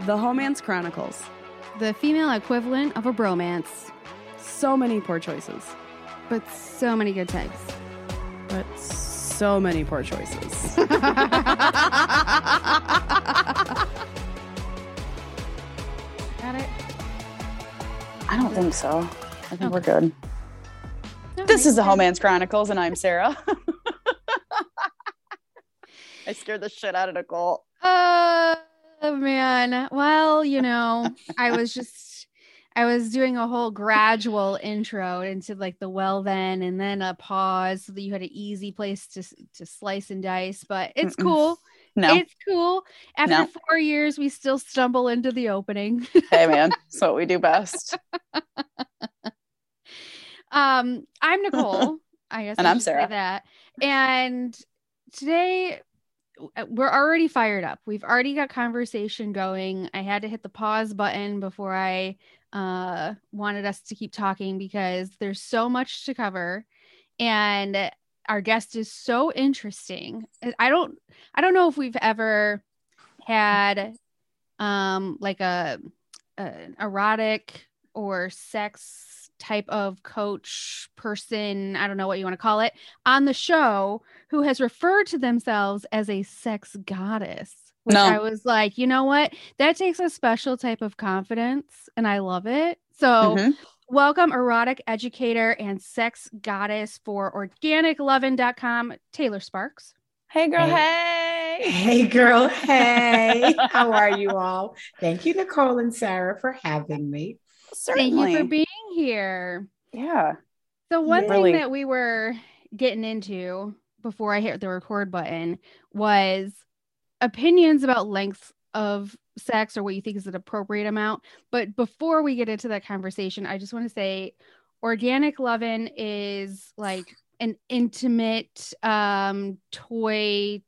The Homance Chronicles. The female equivalent of a bromance, So many poor choices, but so many good times. but so many poor choices. Got it? I don't think so. I think we're good. All This is the Homance Chronicles, and I'm Sarah. I scared the shit out of Nicole. Uh, Oh man. Well, you know, I was just I was doing a whole gradual intro into like the well then and then a pause so that you had an easy place to to slice and dice, but it's Mm-mm. cool. No, It's cool. After No. 4 years we still stumble into the opening. hey man, that's what we do best. Um, I'm Nicole. I guess And I say Sarah. that. And today we're already fired up. We've already got conversation going. I had to hit the pause button before I uh wanted us to keep talking because there's so much to cover and our guest is so interesting. I don't I don't know if we've ever had um like a an erotic or sex type of coach person, I don't know what you want to call it, on the show who has referred to themselves as a sex goddess. Which No. I was like, you know what? That takes a special type of confidence and I love it. So, Mhm. welcome erotic educator and sex goddess for organicloven.com, Taylor Sparks. Hey girl, Hey. hey. Hey, girl. Hey, how are you all? Thank you, Nicole and Sarah, for having me. Certainly. Thank you for being here. yeah. So one Yeah. thing Really- that we were getting into before I hit the record button was opinions about lengths of sex or what you think is an appropriate amount. But before we get into that conversation, I just want to say Organic Loven is like an intimate um toy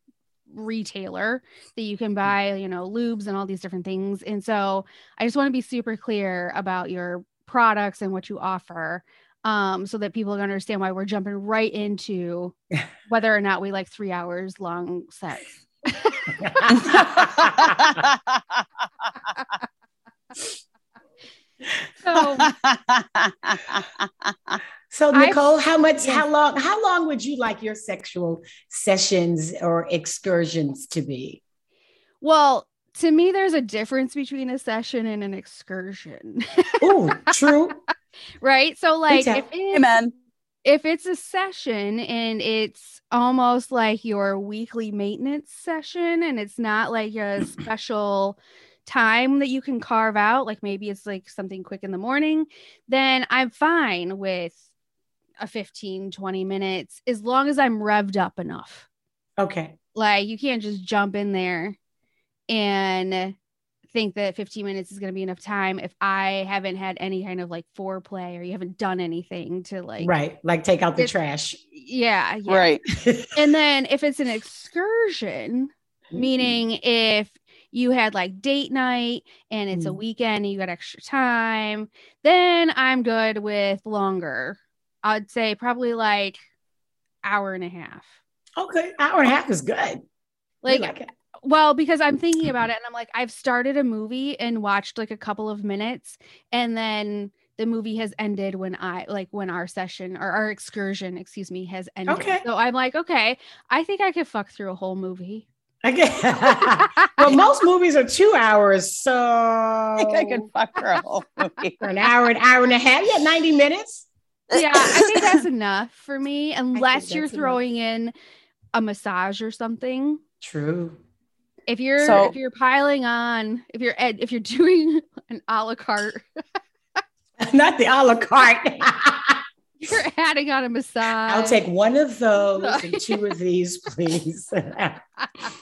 retailer that you can buy, you know, lubes and all these different things. And so I just want to be super clear about your products and what you offer um, so that people can understand why we're jumping right into whether or not we like three hours long sex. So So, I- Nicole, how much, Yes. how long, how long would you like your sexual sessions or excursions to be? well, to me, there's a difference between a session and an excursion, Oh, true. right? So, like, if it's, Amen. if it's a session and it's almost like your weekly maintenance session and it's not like a special time that you can carve out like maybe it's like something quick in the morning then i'm fine with a 15 20 minutes as long as i'm revved up enough Okay. like you can't just jump in there and think that 15 minutes is going to be enough time if i haven't had any kind of like foreplay or you haven't done anything to like right. Like take out the trash. yeah, yeah. Right. And then if it's an excursion, mm-hmm. meaning if you had like date night and it's a Mm. weekend and you got extra time, then I'm good with longer. I'd say probably like hour and a half. Okay. Hour and a half is good. Like, like well, because I'm thinking about it and I'm like, I've started a movie and watched like a couple of minutes and then the movie has ended when I like when our session or our excursion, excuse me, has ended. Okay. So I'm like, okay, I think I could fuck through a whole movie. Okay. well, most movies are two hours. So I think I could fuck her a whole movie. for an hour, an hour and a half. Yeah, 90 minutes. yeah, I think that's enough for me, unless you're that's enough. throwing in a massage or something. True. If you're So- if you're piling on, if you're ed- if you're doing an a la carte, Not the a la carte. You're adding on a massage. I'll take one of those and two of these, please. and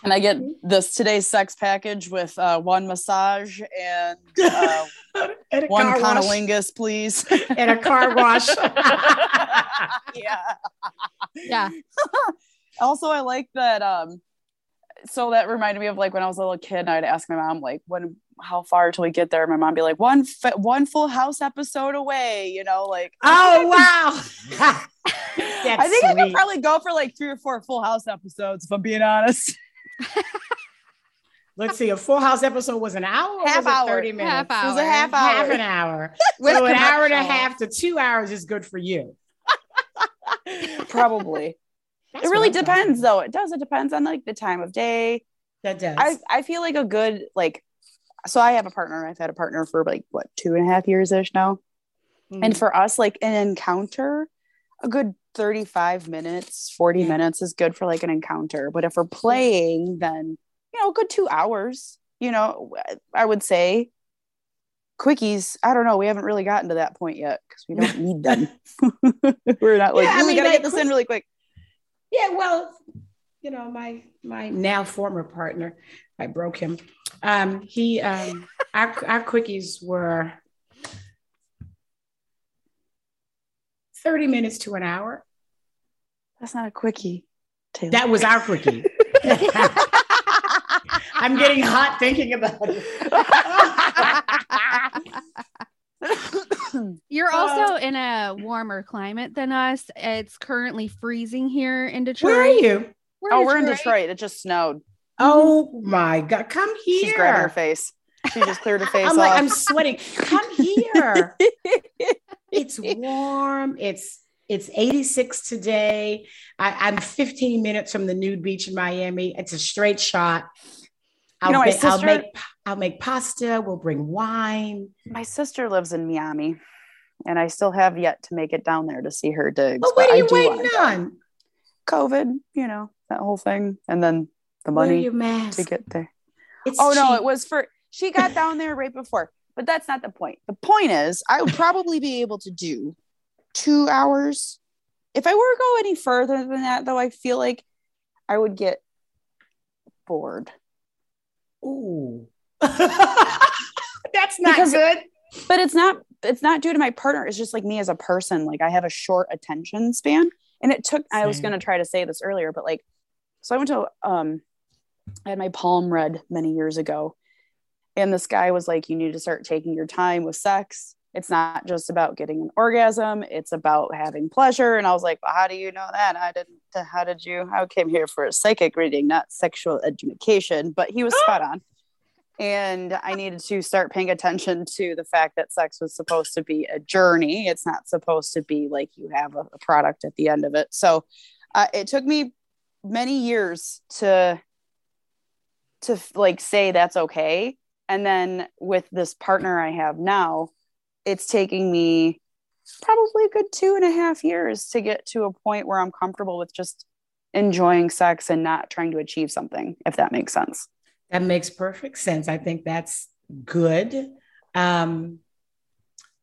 I get this today's sex package with uh, one massage and uh, and a one car cunnilingus, please? and a car wash. yeah. Yeah. also, I like that. Um, so that reminded me of like when I was a little kid, and I'd ask my mom like, "When, how far till we get there?" My mom be like, "One, fi- one Full House episode away." You know, like oh wow. I think I could probably go for like three or four Full House episodes, if I'm being honest. let's see, a Full House episode was an hour or Half was it hour. 30 minutes? Half It was a hour. half Half an hour. With so an hour and a half to two hours is good for you. Probably. That's it really depends though. It does. It depends on like the time of day. That does. I, I feel like a good like so I have a partner. I've had a partner for like what two and a half years ish now. Mm. And for us, like an encounter, a good 35 minutes, 40 Yeah. minutes is good for like an encounter. But if we're playing, then you know, a good two hours, you know, I would say quickies. I don't know. We haven't really gotten to that point yet because we don't need them. we're not like, Yeah, I "Ooh, we gotta like, get this in really quick. Yeah, well, you know, my my now former partner, I broke him. Um, he um our our quickies were 30 minutes to an hour. That's not a quickie. Taylor. That was our quickie. I'm getting hot thinking about it. You're Uh, also in a warmer climate than us. It's currently freezing here in Detroit. Where are you? oh, we're in Detroit. It just snowed. Oh my god, come here. She's grabbing her face. She just cleared her face I'm off. like, I'm sweating. Come here. it's warm. It's it's 86 today. I, I'm 15 minutes from the nude beach in Miami. It's a straight shot. I'll, know, my ba- I'll sister- make I'll make pasta. We'll bring wine. My sister lives in Miami, and I still have yet to make it down there to see her digs. But what are you waiting on? COVID, you know, that whole thing. And then the money to get there. It's Oh no, it was for she got down there right before. But that's not the point. The point is I would probably be able to do two hours. If I were to go any further than that, though, I feel like I would get bored. Ooh. That's not Because- good. But it's not it's not due to my partner. It's just like me as a person. Like I have a short attention span. And it took I was gonna try to say this earlier, but like so I went to um I had my palm read many years ago. And this guy was like, you need to start taking your time with sex. It's not just about getting an orgasm, it's about having pleasure. And I was like, well, how do you know that? I didn't, how did you? I came here for a psychic reading, not sexual education, but he was spot on. And I needed to start paying attention to the fact that sex was supposed to be a journey. It's not supposed to be like you have a, a product at the end of it. So uh, it took me many years to to like say that's okay and then with this partner i have now it's taking me probably a good two and a half years to get to a point where i'm comfortable with just enjoying sex and not trying to achieve something if that makes sense That makes perfect sense. I think that's good. Um,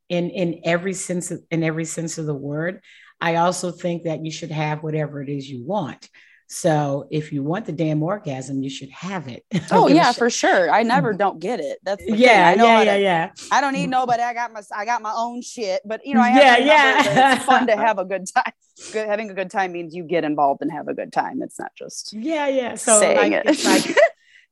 in in every sense of, in every sense of the word. I also think that you should have whatever it is you want. So if you want the damn orgasm, you should have it. Oh yeah for sure i never don't get it that's the thing. yeah, i know yeah, yeah, to- yeah. i don't need nobody i got my i got my own shit but you know i have Yeah, yeah. it's fun to have a good time good having a good time means you get involved and have a good time it's not just Yeah, yeah. So saying like, it. it's like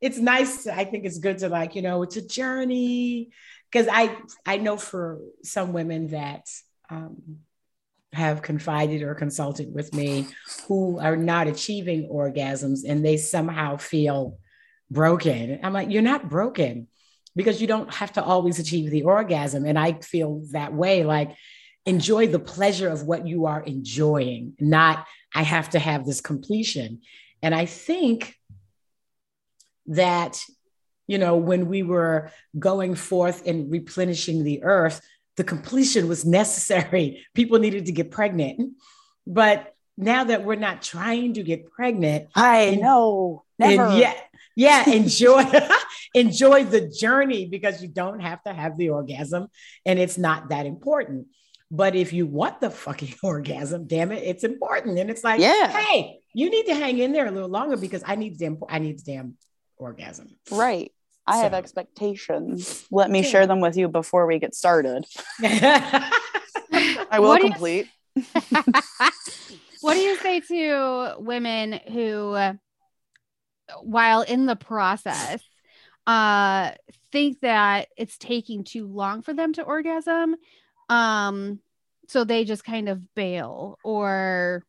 it's nice. I think it's good to like, you know, it's a journey. Cause I I know for some women that um have confided or consulted with me who are not achieving orgasms and they somehow feel broken. I'm like, you're not broken because you don't have to always achieve the orgasm. And I feel that way. Like, enjoy the pleasure of what you are enjoying, not I have to have this completion. And I think that, you know, when we were going forth and replenishing the earth, the completion was necessary. People needed to get pregnant. But now that we're not trying to get pregnant, i And- know and never yeah, yeah, enjoy enjoy the journey because you don't have to have the orgasm and it's not that important. But if you want the fucking orgasm, damn it, it's important. And it's like, Yeah. hey, you need to hang in there a little longer because I need damn I need damn orgasm. Right. I have expectations. Let me Yeah. share them with you before we get started. I will What do you- complete. what do you say to women who while in the process uh think that it's taking too long for them to orgasm um so they just kind of bail or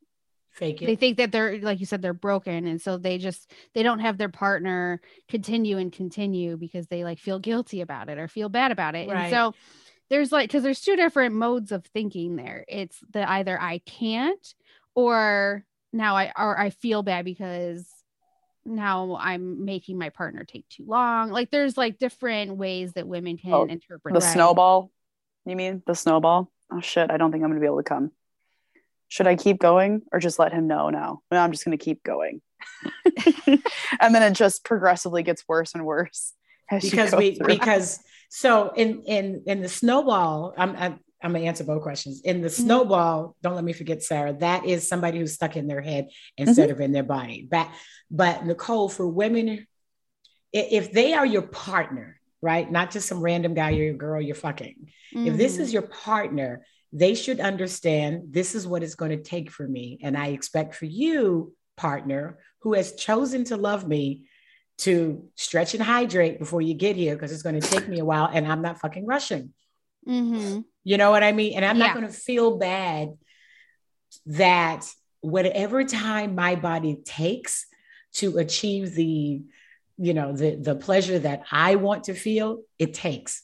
Fake it. they think that they're like you said they're broken and so they just they don't have their partner continue and continue because they like feel guilty about it or feel bad about it Right. and so there's like because there's two different modes of thinking there it's the either i can't or now i or i feel bad because now i'm making my partner take too long like there's like different ways that women can Oh, interpret The that. snowball. You mean the snowball? Oh shit! I don't think I'm gonna be able to come. Should I keep going or just let him know now? No, I'm just gonna keep going. and then it just progressively gets worse and worse because we through. because so in in in the snowball i'm i'm, I'm gonna answer both questions in the Mm-hmm. snowball don't let me forget sarah that is somebody who's stuck in their head instead of in their body but but nicole for women if they are your partner right not just some random guy or your girl you're fucking if this Mhm. is your partner they should understand this is what it's going to take for me. And i expect for you partner who has chosen to love me to stretch and hydrate before you get here because it's going to take me a while and i'm not fucking rushing. Mhm. you know what i mean? And i'm Yeah. not going to feel bad that whatever time my body takes to achieve the you know the the pleasure that i want to feel it takes.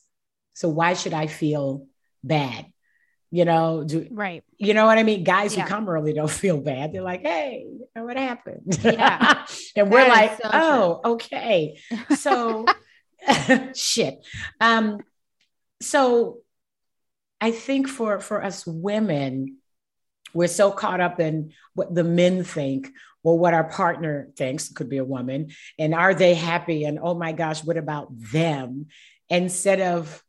So why should i feel bad you know do right you know what I mean? Guys Yeah. who come early don't feel bad. They're like, hey, you know what happened? Yeah. and we're That like, so oh, okay. So shit. Um, so I think for for us women, we're so caught up in what the men think or what our partner thinks, could be a woman, and are they happy? And oh my gosh, what about them? Instead of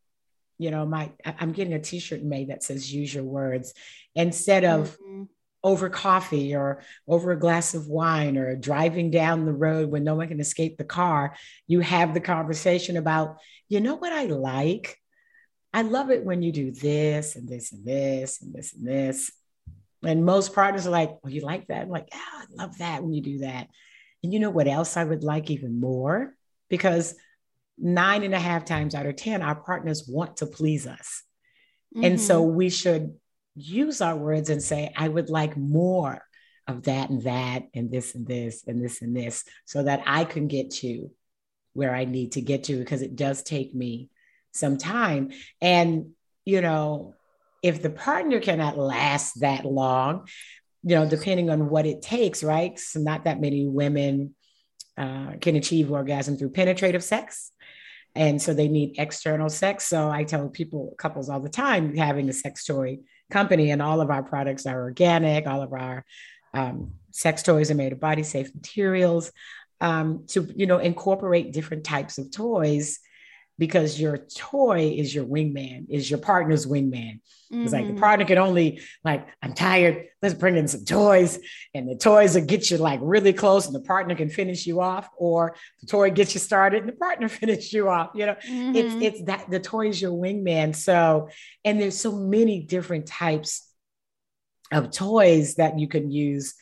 you know, my I'm getting a t-shirt made that says use your words instead of Mhm. over coffee or over a glass of wine or driving down the road when no one can escape the car, you have the conversation about, you know what I like? I love it when you do this and this and this and this and this. And most partners are like, oh, you like that? I'm like, yeah, I love that when you do that. And you know what else I would like even more? Because nine and a half times out of 10, our partners want to please us. And so Mhm. we should use our words and say, I would like more of that and that and this and this and this and this so that I can get to where I need to get to because it does take me some time. And, you know, if the partner cannot last that long, you know, depending on what it takes, right? So, not that many women uh, can achieve orgasm through penetrative sex. And so they need external sex. So I tell people, couples all the time, having a sex toy company, and all of our products are organic. All of our um, sex toys are made of body safe materials um, to, you know, incorporate different types of toys because your toy is your wingman, is your partner's wingman. It's like the Mhm. partner can only like, I'm tired. Let's bring in some toys, and the toys will get you like really close, and the partner can finish you off, or the toy gets you started, and the partner finish you off. You know, Mhm. it's it's that the toy is your wingman. So, and there's so many different types of toys that you can use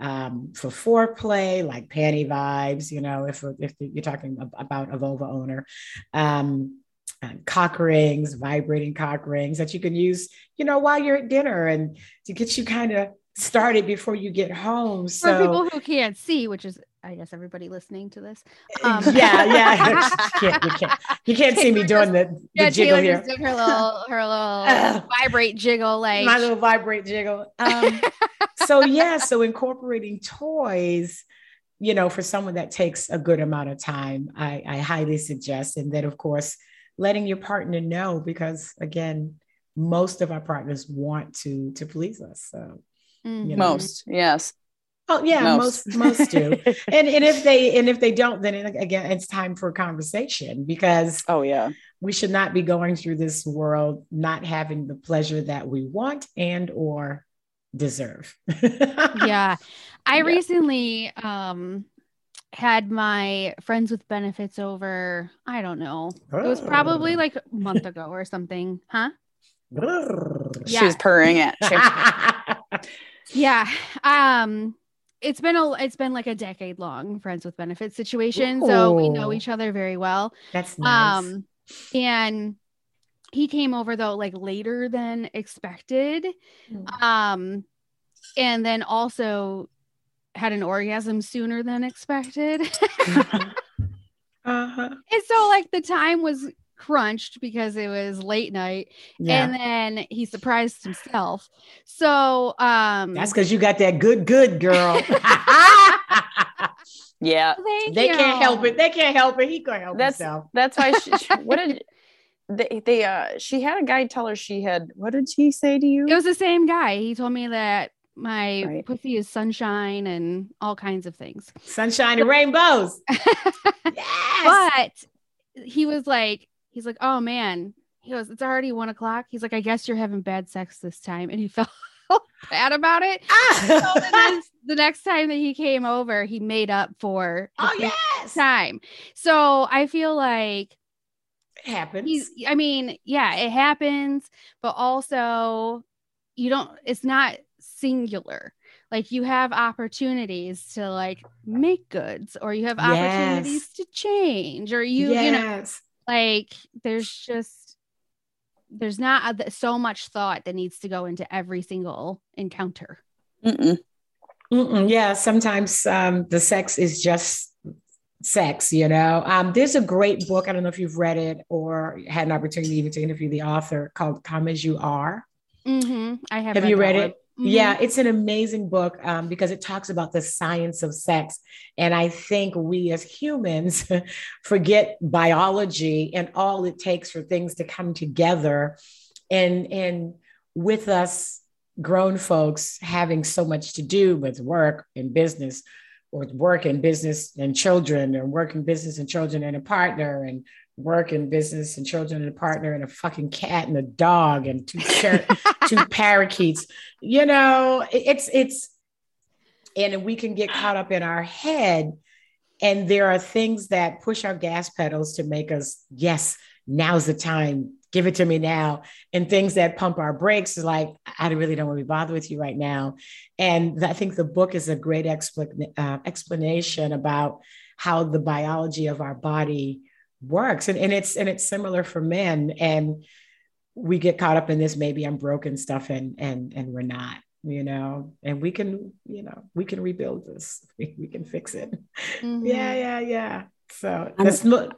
um, for foreplay, like panty vibes. You know, if if you're talking about a vulva owner. Um, uh, cock rings, vibrating cock rings that you can use, you know, while you're at dinner and to get you kind of started before you get home. So for people who can't see, which is I guess everybody listening to this. Um, yeah, yeah. you, can't, you can't you can't see me doing the, the Yeah, jiggle Taylor here. just did her little her little Ugh. vibrate jiggle like My little vibrate jiggle. Um, so yeah, so incorporating toys, you know, for someone that takes a good amount of time, I, I highly suggest. And then of course, letting your partner know because again, most of our partners want to to please us. So Mhm. you know. Most, yes. Oh yeah, most most, do. And and if they and if they don't, then it, again, it's time for conversation because oh yeah. we should not be going through this world not having the pleasure that we want and or deserve. yeah. I Yeah. recently um had my friends with benefits over, I don't know. It was probably Oh. like a month ago or something. Huh? She Yeah. was purring it. Yeah. Um it's been a it's been like a decade long friends with benefits situation. So we know each other very well. That's nice. Um and he came over though like later than expected. Mm. Um and then also had an orgasm sooner than expected. Uh-huh. And so like the time was crunched because it was late night Yeah. and then he surprised himself. So um That's because you got that good, good girl. Yeah, thank they you. can't help it. They can't help it. He can't help That's- himself. that's why. She, she- what did they? They uh, she had a guy tell her she had. What did she say to you? It was the same guy. He told me that my Right. pussy is sunshine and all kinds of things. Sunshine and rainbows. Yes. but he was like, he's like, oh man. He goes, it's already one o'clock. He's like, I guess you're having bad sex this time. And he felt bad about it. So the Ah. next, the next time that he came over, he made up for oh yes. time. So I feel like It happens. he's I mean, yeah, it happens, but also you don't it's not singular. Like you have opportunities to like make goods or you have opportunities Yes. to change or you you know yes. Like there's just there's not a, so much thought that needs to go into every single encounter. Mm-mm. Mm-mm, yeah, sometimes um, the sex is just sex, you know. Um, there's a great book. I don't know if you've read it or had an opportunity even to interview the author called Come As You Are. Mhm. I have Have you read one. it? Mhm. Yeah, it's an amazing book um, because it talks about the science of sex. And I think we as humans forget biology and all it takes for things to come together. And, and with us grown folks having so much to do with work and business, or work and business and children, or work and business and children and a partner, and work and business and children and a partner, and a fucking cat and a dog, and two char- two parakeets. You know, it's it's and we can get caught up in our head. And there are things that push our gas pedals to make us, yes, now's the time. Give it to me now. And things that pump our brakes is like, I really don't want to be bothered with you right now. And I think the book is a great explan- uh, explanation about how the biology of our body works. And, and it's and it's similar for men. And we get caught up in this maybe I'm broken stuff and and and we're not you know and we can you know we can rebuild this we, we can fix it Mhm. yeah yeah yeah so let's look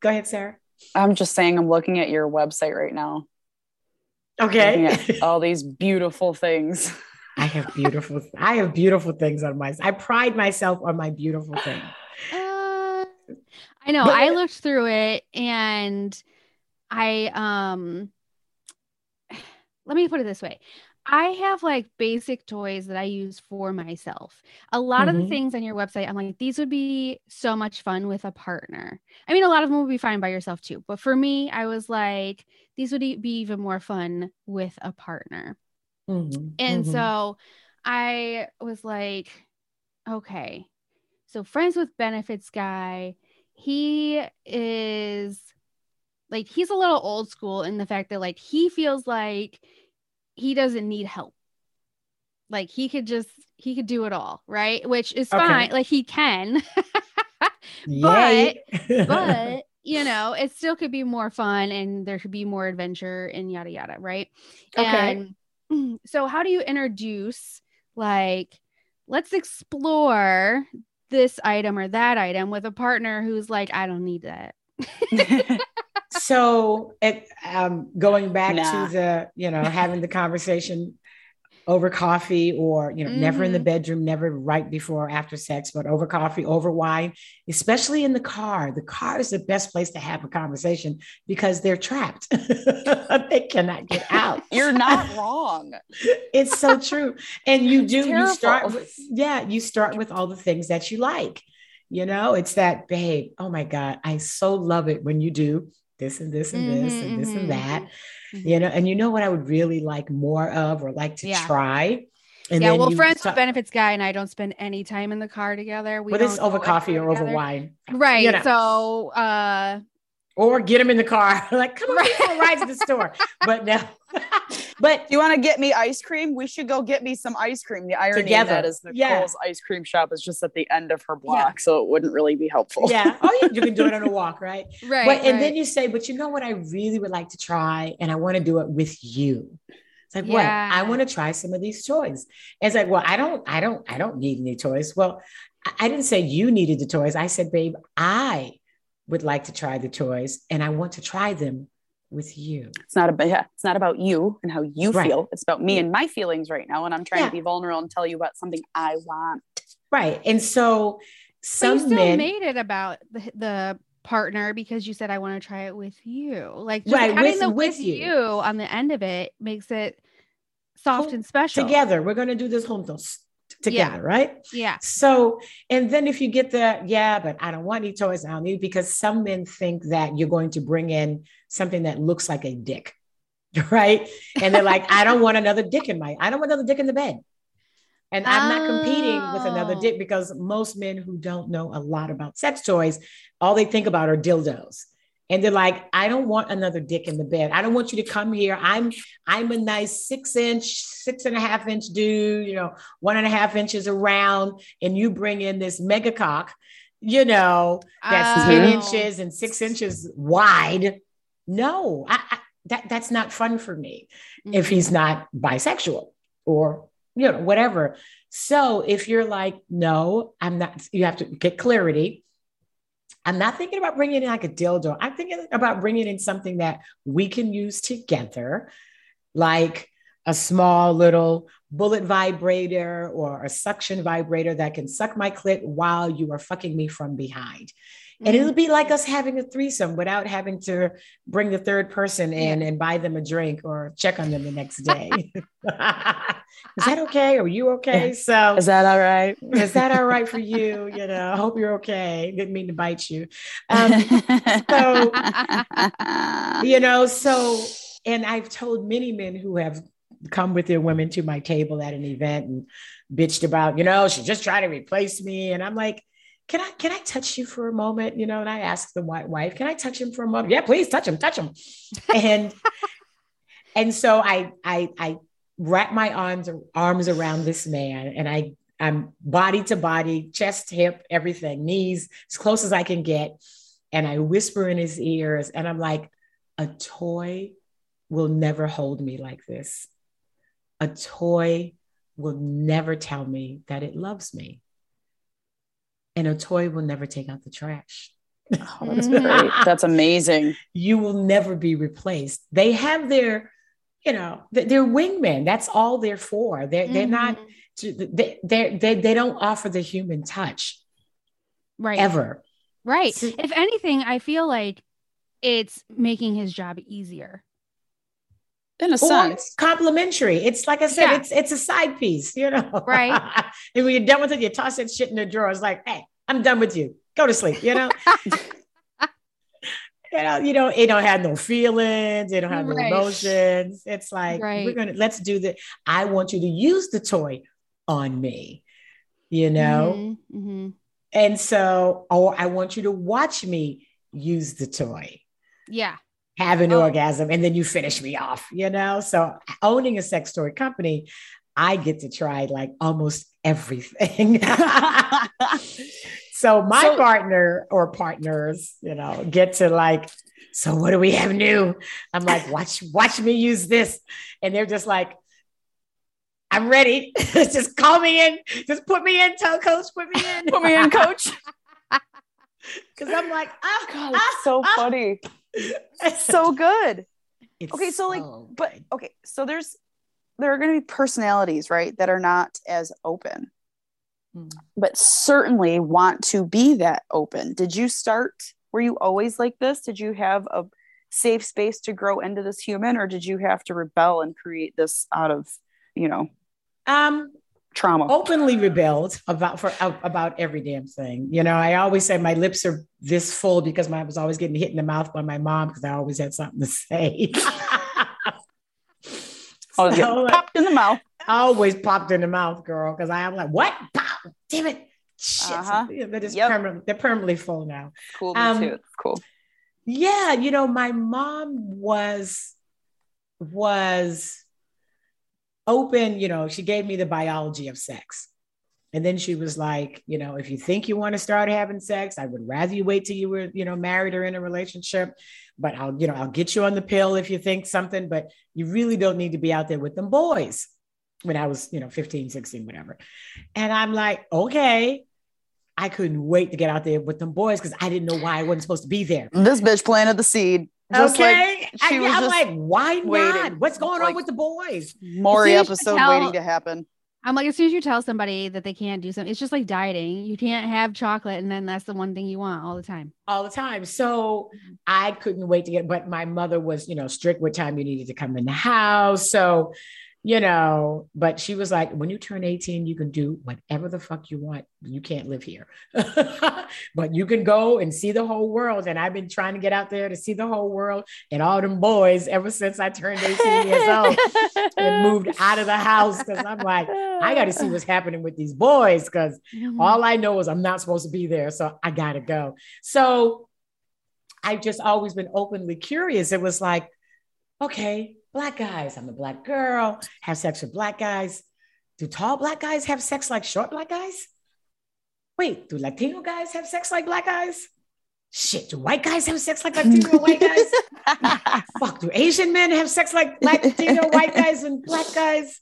go ahead sarah I'm just saying. I'm looking at your website right now. Okay all these beautiful things. i have beautiful i have beautiful things on my i pride myself on my beautiful thing Uh, I know. But- I looked through it and I um let me put it this way. I have like basic toys that I use for myself. A lot of the Mhm. things on your website, I'm like, these would be so much fun with a partner. I mean, a lot of them would be fine by yourself too. But for me, I was like, these would be even more fun with a partner. Mhm, And mhm. so I was like, okay. So friends with benefits guy, he is like he's a little old school in the fact that like he feels like he doesn't need help. Like he could just he could do it all, right? Which is Okay. fine. Like he can. but but you know, it still could be more fun and there could be more adventure and yada yada, right? Okay. And so how do you introduce like let's explore this item or that item with a partner who's like, I don't need that. so it, um, going back Nah. to the you know having the conversation over coffee or you know never in the Mhm. bedroom never right before or after sex but over coffee over wine especially in the car. The car is the best place to have a conversation because they're trapped. They cannot get out. You're not wrong. it's so true. And you do you start with yeah you start with all the things that you like. You know it's that babe oh my god i so love it when you do this and this and this Mhm, and this mhm. and that Mhm. you know and you know what i would really like more of or like to Yeah. try and yeah, well, friends with benefits guy and I don't spend any time in the car together. We whether it's don't over coffee or anywhere over wine Right. you know. So uh or get them in the car like come on Right. ride to the store but no but Do you want to get me ice cream? We should go get me some ice cream. The irony Together. of that is Yeah. Nicole's ice cream shop is just at the end of her block, so it wouldn't really be helpful. yeah oh yeah you can do it on a walk right right. but and right. then you say but you know what i really would like to try and i want to do it with you It's like, what? I want to try some of these toys. And it's like, well, I don't, I don't, I don't need any toys. Well, I didn't say you needed the toys. I said, babe, I would like to try the toys and I want to try them with you. It's not about yeah, it's not about you and how you right. feel. It's about me and my feelings right now. And I'm trying yeah. to be vulnerable and tell you about something I want. Right. And so some but you still men made it about the, the partner because you said I want to try it with you. Like just right, having with, the with, with you. you. on the end of it makes it soft and special. Together, we're going to do this juntos together, yeah. right? Yeah. So, and then if you get the, yeah, but I don't want any toys, I don't need because some men think that you're going to bring in something that looks like a dick, right? And they're like, I don't want another dick in my, I don't want another dick in the bed. And I'm not competing with another dick oh. because most men who don't know a lot about sex toys, all they think about are dildos and they're like i don't want another dick in the bed. I don't want you to come here. I'm i'm a nice six inch six and a half inch dude you know one and a half inches around and you bring in this mega cock you know that's oh. 10 inches and six inches wide. No I, I, that that's not fun for me mm-hmm. if he's not bisexual or you know whatever. So if you're like no i'm not you have to get clarity I'm not thinking about bringing in like a dildo. I'm thinking about bringing in something that we can use together, like a small little bullet vibrator or a suction vibrator that can suck my clit while you are fucking me from behind. And it'll be like us having a threesome without having to bring the third person in and buy them a drink or check on them the next day. is that okay? Are you okay? So is that all right? is that all right for you? You know, I hope you're okay. Didn't mean to bite you. Um, so, you know, so, and I've told many men who have come with their women to my table at an event and bitched about, you know, she just tried to replace me. And I'm like, can I can I touch you for a moment? You know, and I asked the white wife, can I touch him for a moment? Yeah, please touch him, touch him. and and so I I I wrap my arms arms around this man and I I'm body to body, chest, hip, everything, knees, as close as I can get. And I whisper in his ears, and I'm like, a toy will never hold me like this. A toy will never tell me that it loves me and a toy will never take out the trash. Oh, that's great. That's amazing. You will never be replaced. They have their, you know, their wingmen. That's all they're for. They're mm-hmm. they're not. They they they they don't offer the human touch. Right. Ever. Right. So, if anything, I feel like it's making his job easier in a sense complimentary it's like i said yeah. it's it's a side piece you know right and when you're done with it you toss that shit in the drawer it's like hey i'm done with you go to sleep you know you know you don't it don't have no feelings it don't have right. no emotions it's like right. we're gonna let's do the i want you to use the toy on me you know mm-hmm. Mm-hmm. and so or i want you to watch me use the toy yeah have an oh. orgasm and then you finish me off, you know? So owning a sex toy company, I get to try like almost everything. so my so, partner or partners, you know, get to like, so what do we have new? I'm like, watch, watch me use this. And they're just like, I'm ready. just call me in. Just put me in. Tell coach, put me in. put me in, coach. Cause I'm like, oh, God, ah, so ah. funny it's so good. It's okay, so like, so but okay, so there's there are going to be personalities, right, that are not as open, mm. but certainly want to be that open. Did you start? Were you always like this? Did you have a safe space to grow into this human, or did you have to rebel and create this out of, you know, um, trauma openly rebelled about for about every damn thing you know i always say my lips are this full because my, i was always getting hit in the mouth by my mom because i always had something to say always so, popped in the mouth always popped in the mouth girl because i am like what Pop! damn it Shit. Uh-huh. that is yep. permanent they're permanently full now cool um, too. It's cool yeah you know my mom was was open, you know, she gave me the biology of sex. And then she was like, you know, if you think you want to start having sex, I would rather you wait till you were, you know, married or in a relationship. But I'll, you know, I'll get you on the pill if you think something, but you really don't need to be out there with them boys when I was, you know, 15, 16, whatever. And I'm like, okay. I couldn't wait to get out there with them boys because I didn't know why I wasn't supposed to be there. This bitch planted the seed. Just okay. like she I, was am just like, why not? waiting. What's going Like- on with the boys? Maury As soon as you episode tell- waiting to happen. I'm like, as soon as you tell somebody that they can't do something, it's just like dieting. You can't have chocolate, and then that's the one thing you want all the time. all the time. So I couldn't wait to get, but my mother was, you know, strict what time you needed to come in the house. So, you know, but she was like, when you turn 18, you can do whatever the fuck you want. You can't live here, but you can go and see the whole world. And I've been trying to get out there to see the whole world and all them boys ever since I turned 18 years old and moved out of the house. Cause I'm like, I got to see what's happening with these boys. Cause Mm-hmm. all I know is I'm not supposed to be there. So I got to go. So I've just always been openly curious. It was like, okay, black guys, I'm a black girl, have sex with black guys. Do tall black guys have sex like short black guys? Wait, do Latino guys have sex like black guys? Shit, do white guys have sex like Latino white guys? Fuck, do Asian men have sex like Latino white guys and black guys?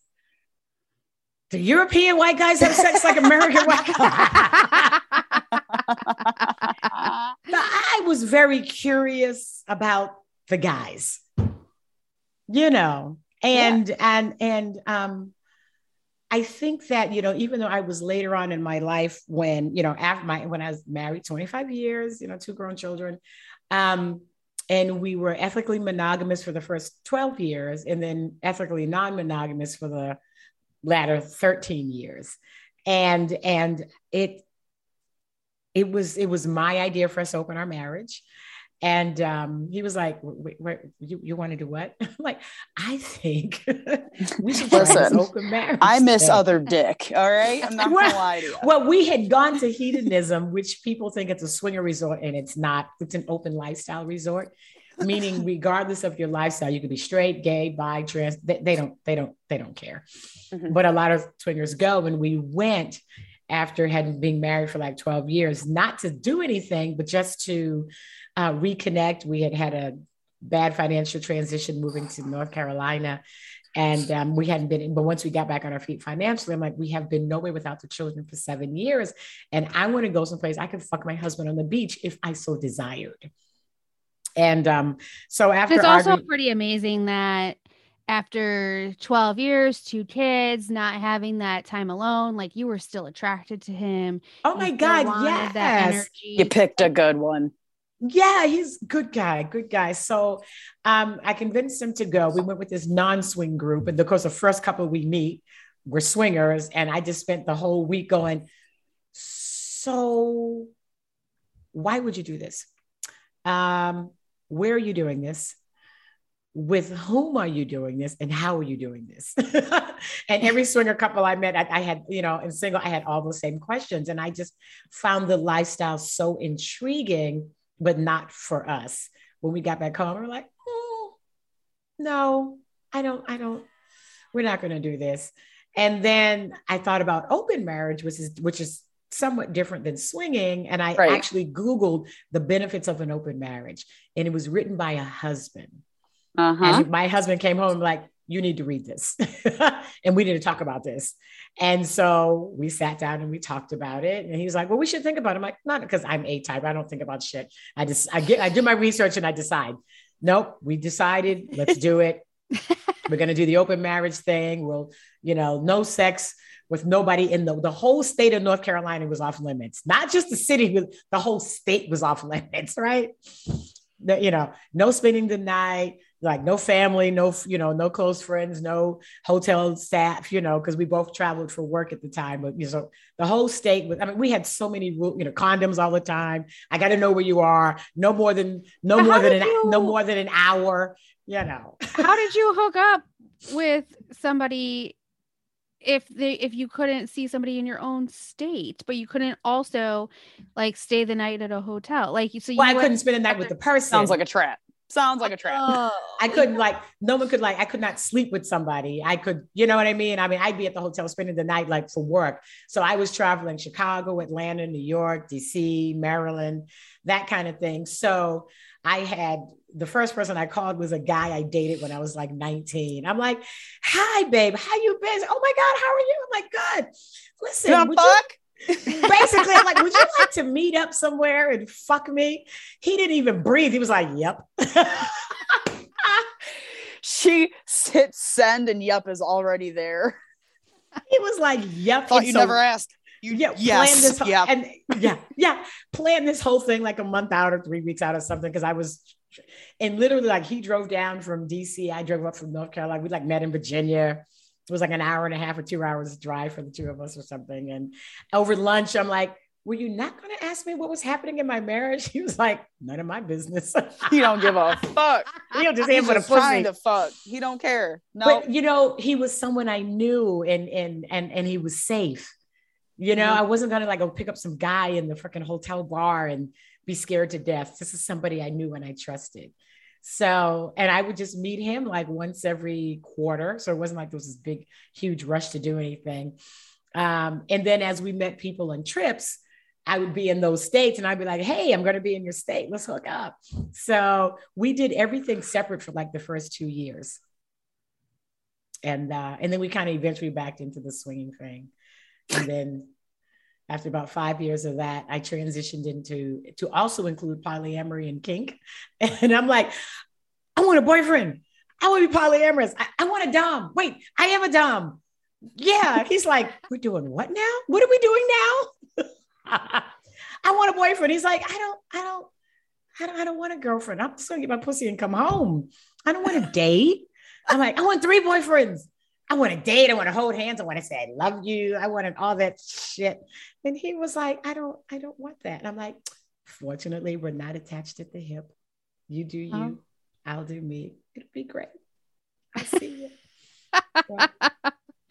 Do European white guys have sex like American white guys? But I was very curious about the guys, you know, and and and um, I think that you know, even though I was later on in my life when you know after my when I was married, twenty five years, you know, two grown children, um, and we were ethically monogamous for the first twelve years, and then ethically non monogamous for the latter thirteen years, and and it it was it was my idea for us to open our marriage and um, he was like wait, wait, you, you want to do what i'm like i think we should try Listen, open marriage I miss thing." other dick. All right. I'm not gonna Well- lie to you. well we had gone to hedonism which people think it's a swinger resort and it's not it's an open lifestyle resort meaning regardless of your lifestyle you could be straight gay bi trans they, they don't they don't they don't care Mhm. but a lot of swingers go and we went after having been married for like 12 years not to do anything but just to uh, reconnect. We had had a bad financial transition moving to north carolina and um, we hadn't been but once we got back on our feet financially i'm like we have been nowhere without the children for seven years and i want to go someplace i could fuck my husband on the beach if i so desired. And um, so after it's also pretty amazing that after 12 years, two kids, not having that time alone, like you were still attracted to him. oh my still god wanted That yes. You picked a good one. Yeah, he's good guy, good guy. So um, I convinced him to go. We went with this non-swing group, and of course, the first couple we meet were swingers, and I just spent the whole week going. So, why would you do this? Um, where are you doing this? With whom are you doing this, and how are you doing this? and every swinger couple I met, I, I had, you know, and single, I had all those same questions, and I just found the lifestyle so intriguing but not for us. When we got back home, we are like, oh, no, I don't, I don't, we're not going to do this. And then I thought about open marriage, which is, which is somewhat different than swinging. And I Right. actually Googled the benefits of an open marriage and it was written by a husband. Uh huh. And my husband came home like, you need to read this. and we need to talk about this. And so we sat down and we talked about it. And he was like, well, we should think about it. I'm like, not because I'm A type. I don't think about shit. I just, I get, I do my research and I decide. Nope. We decided, let's do it. We're going to do the open marriage thing. We'll, you know, no sex with nobody in the, the whole state of North Carolina was off limits. Not just the city, but the whole state was off limits, right? The- you know, no spending the night, like no family, no, you know, no close friends, no hotel staff, you know, because we both traveled for work at the time. But you know, the whole state was, I mean, we had so many, you know, condoms all the time. I got to know where you are. No more than, no more than, an, you- no more than an hour, you know. How did you hook up with somebody if they if you couldn't see somebody in your own state, but you couldn't also like stay the night at a hotel? Like so you Well, I couldn't spend the night with the person. Sounds like a trap. Sounds like a trap. Oh. I couldn't like no one could like I could not sleep with somebody. I could, you know what I mean? I mean, I'd be at the hotel spending the night like for work. So I was traveling Chicago, Atlanta, New York, DC, Maryland, that kind of thing. So I had the first person I called was a guy I dated when I was like 19. I'm like, "Hi, babe, how you been?" Oh my god, how are you? I'm like, "Good." Listen, You wanna you- fuck? Basically, I'm like, "Would you like to meet up somewhere and fuck me?" He didn't even breathe. He was like, "Yep." She hits send and yep is already there. he was like, "Yep." Thought you so- never asked. You yeah, yes, this whole, yep. and yeah, yeah, plan this whole thing like a month out or three weeks out or something. Cause I was and literally like he drove down from DC. I drove up from North Carolina. We like met in Virginia. It was like an hour and a half or two hours drive for the two of us or something. And over lunch, I'm like, were you not going to ask me what was happening in my marriage? He was like, none of my business. He don't give a fuck. He'll just He's in for the just trying to fuck. He don't care. No. But you know, he was someone I knew and and and and he was safe. You know, Mhm. I wasn't gonna like go pick up some guy in the freaking hotel bar and be scared to death. This is somebody I knew and I trusted. So, and I would just meet him like once every quarter. So it wasn't like there was this big, huge rush to do anything. Um, and then as we met people on trips, I would be in those states and I'd be like, hey, I'm going to be in your state. Let's hook up. So we did everything separate for like the first two years. And uh, and then we kind of eventually backed into the swinging thing. And then after about five years of that, I transitioned into to also include polyamory and kink. And I'm like, I want a boyfriend. I want to be polyamorous. I, I want a dom. Wait, I am a dom. Yeah. He's like, we're doing what now? What are we doing now? I want a boyfriend. He's like, I don't, I don't, I don't, I don't want a girlfriend. I'm just gonna get my pussy and come home. I don't want to date. I'm like, I want three boyfriends. I want to date. I want to hold hands. I want to say I love you. I wanted all that shit. And he was like, I don't, I don't want that. And I'm like, fortunately, we're not attached at the hip. You do you, Oh. I'll do me. It'll be great. I see you.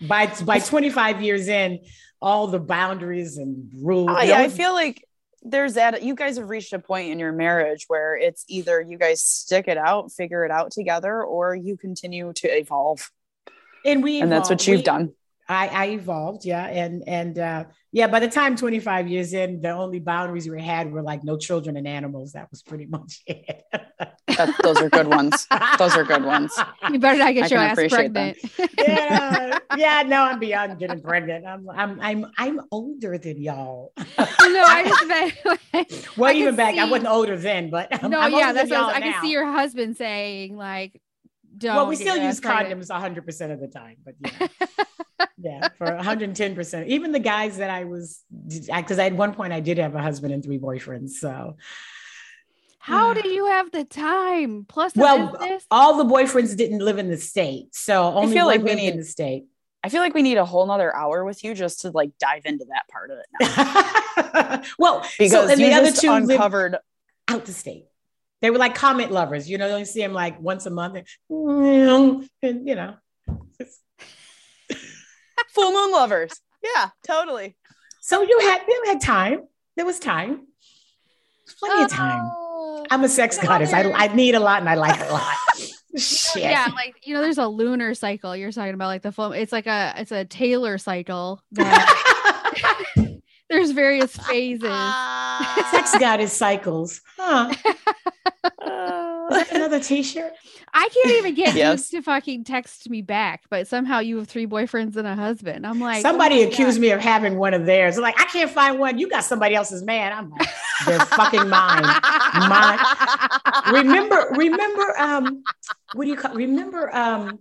By by 25 years in, all the boundaries and rules. Oh, I, I feel like there's that you guys have reached a point in your marriage where it's either you guys stick it out, figure it out together, or you continue to evolve. And we And that's what you've We- done. I, I evolved, yeah, and and uh, yeah. By the time 25 years in, the only boundaries we had were like no children and animals. That was pretty much it. That, those are good ones. Those are good ones. You better not I get your can ass appreciate that. pregnant. yeah, yeah. No, I'm beyond getting pregnant. I'm I'm I'm I'm older than y'all. no, I just meant. Well, I even back, I wasn't older then, but I'm, no, I'm yeah, older that's than what I, was, I can see your husband saying like, "Don't." well, we still use ass pregnant. condoms 100 percent of the time, but yeah. yeah, for 110 percent. Even the guys that I was, because at one point I did have a husband and three boyfriends. So, How do you have the time? Plus, the well, business? all the boyfriends didn't live in the state, so only feel like we lived in need- the state. I feel like we need a whole nother hour with you just to like dive into that part of it now. well, so, Because and you the other just two lived uncovered out the state. They were like comment lovers, you know. You only see them like once a month, and, and you know. full moon lovers. Yeah, totally. So you had you had time. There was time. Plenty of time. Oh. I'm a sex goddess. I, I need a lot and I like a lot. Shit. Yeah, like you know, there's a lunar cycle. You're talking about like the full. It's like a it's a Taylor cycle. That there's various phases. sex goddess cycles. Huh. Uh, Is that another t-shirt? I can't even get Yes. you to fucking text me back, but somehow you have three boyfriends and a husband. I'm like, Somebody oh accused God. me of having one of theirs. They're like, I can't find one. You got somebody else's man. I'm like, they're fucking mine. Mine. remember, remember, um, what do you call remember um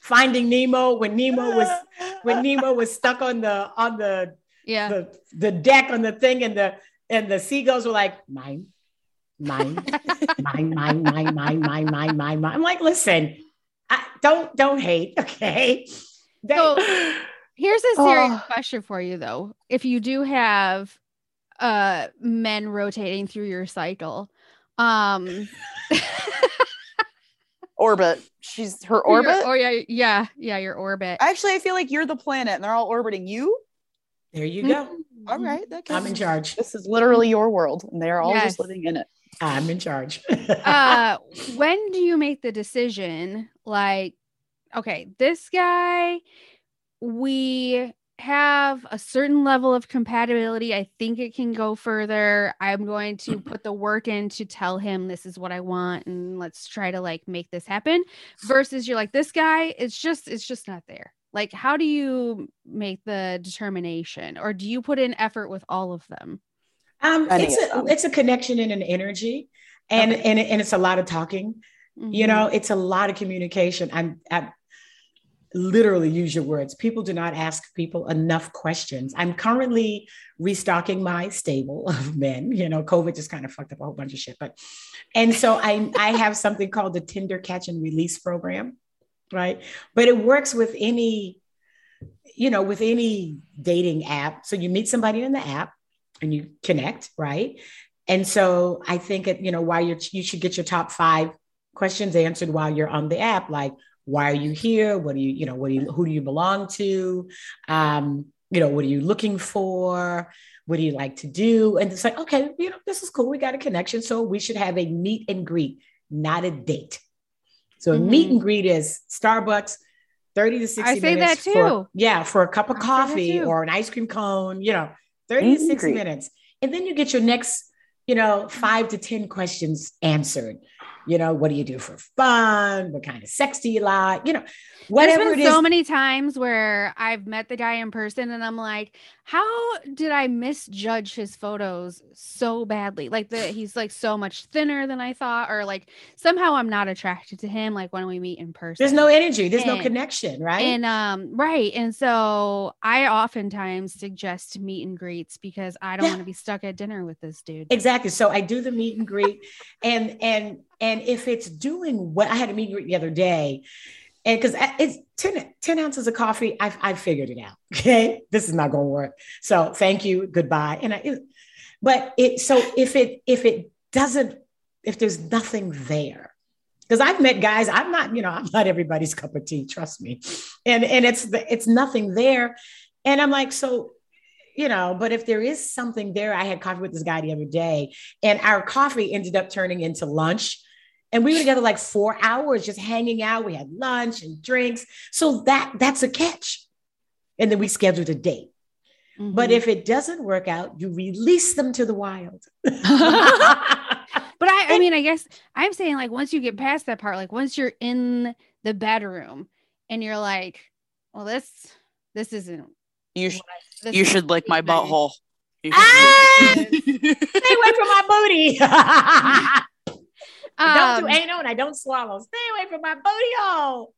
finding Nemo when Nemo was when Nemo was stuck on the on the Yeah. the, the deck on the thing and the and the seagulls were like mine mine mine mine mine mine mine mine mine mine i'm like listen I, don't don't hate okay They- So here's a serious Oh. question for you though. If you do have uh men rotating through your cycle, um orbit. She's her your- orbit. or yeah, yeah, yeah, your orbit. Actually, I feel like you're the planet and they're all orbiting you. There you go All right, that i'm in charge This is literally your world, and they are all Yes. just living in it. I'm in charge. uh, when do you make the decision? Like, okay, this guy, we have a certain level of compatibility. I think it can go further. I'm going to put the work in to tell him this is what I want and let's try to like make this happen. Versus you're like, this guy, it's just, it's just not there. Like, how do you make the determination or do you put in effort with all of them? Um, it's a, it's a connection and an energy and, okay. and, and it's a lot of talking, mm-hmm. you know, it's a lot of communication. I'm, I'm literally use your words. People do not ask people enough questions. I'm currently restocking my stable of men. You know, COVID just kind of fucked up a whole bunch of shit. But and so I I have something called the Tinder catch and release program, right? But it works with any, you know, with any dating app. So you meet somebody in the app and you connect, right? And so I think it, you know, why you you should get your top five questions answered while you're on the app, like why are you here? What do you you know what do you who do you belong to? Um you know what are you looking for? What do you like to do? And it's like okay you know this is cool. We got a connection. So we should have a meet and greet not a date so mm-hmm. meet and greet is starbucks 30 to 60 I say minutes that too. For, yeah for a cup of I coffee or an ice cream cone you know 30 meet to 60 minutes and then you get your next you know five to 10 questions answered you know, what do you do for fun? What kind of sex do you like? You know, whatever There's been so many times where I've met the guy in person and I'm like, how did I misjudge his photos so badly? Like the he's like so much thinner than I thought, or like somehow I'm not attracted to him. Like when we meet in person, there's no energy, there's and, no connection, right? And um, right. And so I oftentimes suggest meet and greets because I don't yeah. want to be stuck at dinner with this dude. Exactly. So I do the meet and greet, and and and if it's doing what I had a meet and greet the other day and because it's 10, 10, ounces of coffee, I've, I've figured it out. Okay. This is not going to work. So thank you. Goodbye. And I, it, but it, so if it, if it doesn't, if there's nothing there, because I've met guys, I'm not, you know, I'm not everybody's cup of tea, trust me. And, and it's, it's nothing there. And I'm like, so, you know, but if there is something there, I had coffee with this guy the other day and our coffee ended up turning into lunch and we were together like four hours just hanging out. We had lunch and drinks. So that that's a catch. And then we scheduled a date. Mm-hmm. but if it doesn't work out you release them to the wild. But I, I mean i guess i'm saying like once you get past that part like once you're in the bedroom and you're like well this this isn't you sh- this you should lick my butthole. Ah! stay away from my booty I don't do um, anal and I don't swallow. Stay away from my booty hole.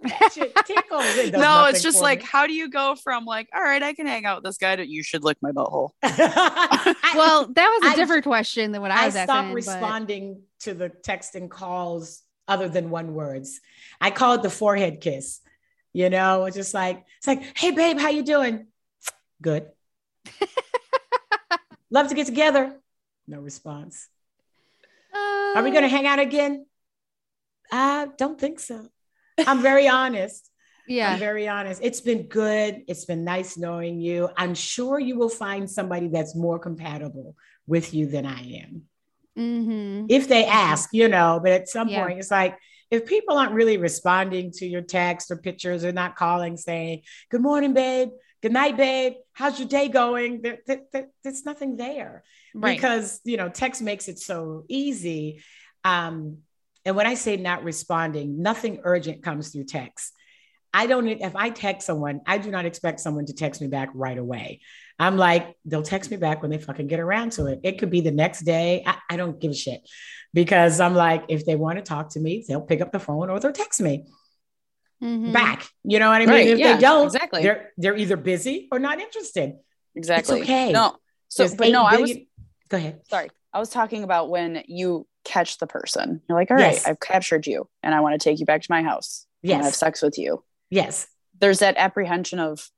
That shit tickles. It no, it's just like, me. how do you go from like, all right, I can hang out with this guy to you should lick my butthole? well, that was a different question than what I was I stopped responding but... to the text and calls other than one words. I call it the forehead kiss. You know, it's just like, it's like, hey babe, how you doing? Good. Love to get together. No response. Are we going to hang out again? I don't think so. I'm very honest. Yeah. I'm very honest. It's been good. It's been nice knowing you. I'm sure you will find somebody that's more compatible with you than I am. Mm-hmm. If they ask, you know, but at some yeah. point, it's like, if people aren't really responding to your text or pictures or not calling saying, Good morning, babe. Good night, babe. How's your day going? There, there, there, there's nothing there right. because you know text makes it so easy um and when i say not responding nothing urgent comes through text i don't if i text someone i do not expect someone to text me back right away i'm like they'll text me back when they fucking get around to it it could be the next day i, I don't give a shit because i'm like if they want to talk to me they'll pick up the phone or they'll text me mm-hmm. back you know what i mean right, if yeah, they don't exactly they're they're either busy or not interested exactly it's okay no so but no i was Go ahead. Sorry. I was talking about when you catch the person. You're like, all right, yes. I've captured you and I want to take you back to my house. Yes. have sex with you. Yes. There's that apprehension of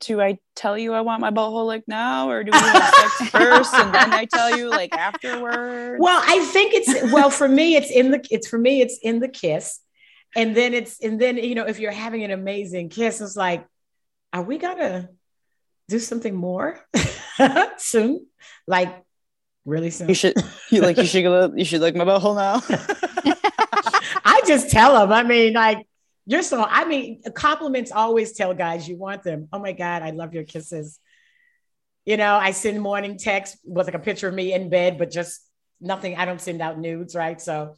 do I tell you I want my butthole like now or do we have sex first and then I tell you like afterwards? Well, I think it's well for me it's in the it's for me it's in the kiss. And then it's and then you know if you're having an amazing kiss it's like are we to do something more soon? Like really soon. You should you like you should go you should like my butthole now. I just tell them. I mean, like you're so. I mean, compliments always tell guys you want them. Oh my god, I love your kisses. You know, I send morning text with like a picture of me in bed, but just nothing. I don't send out nudes, right? So,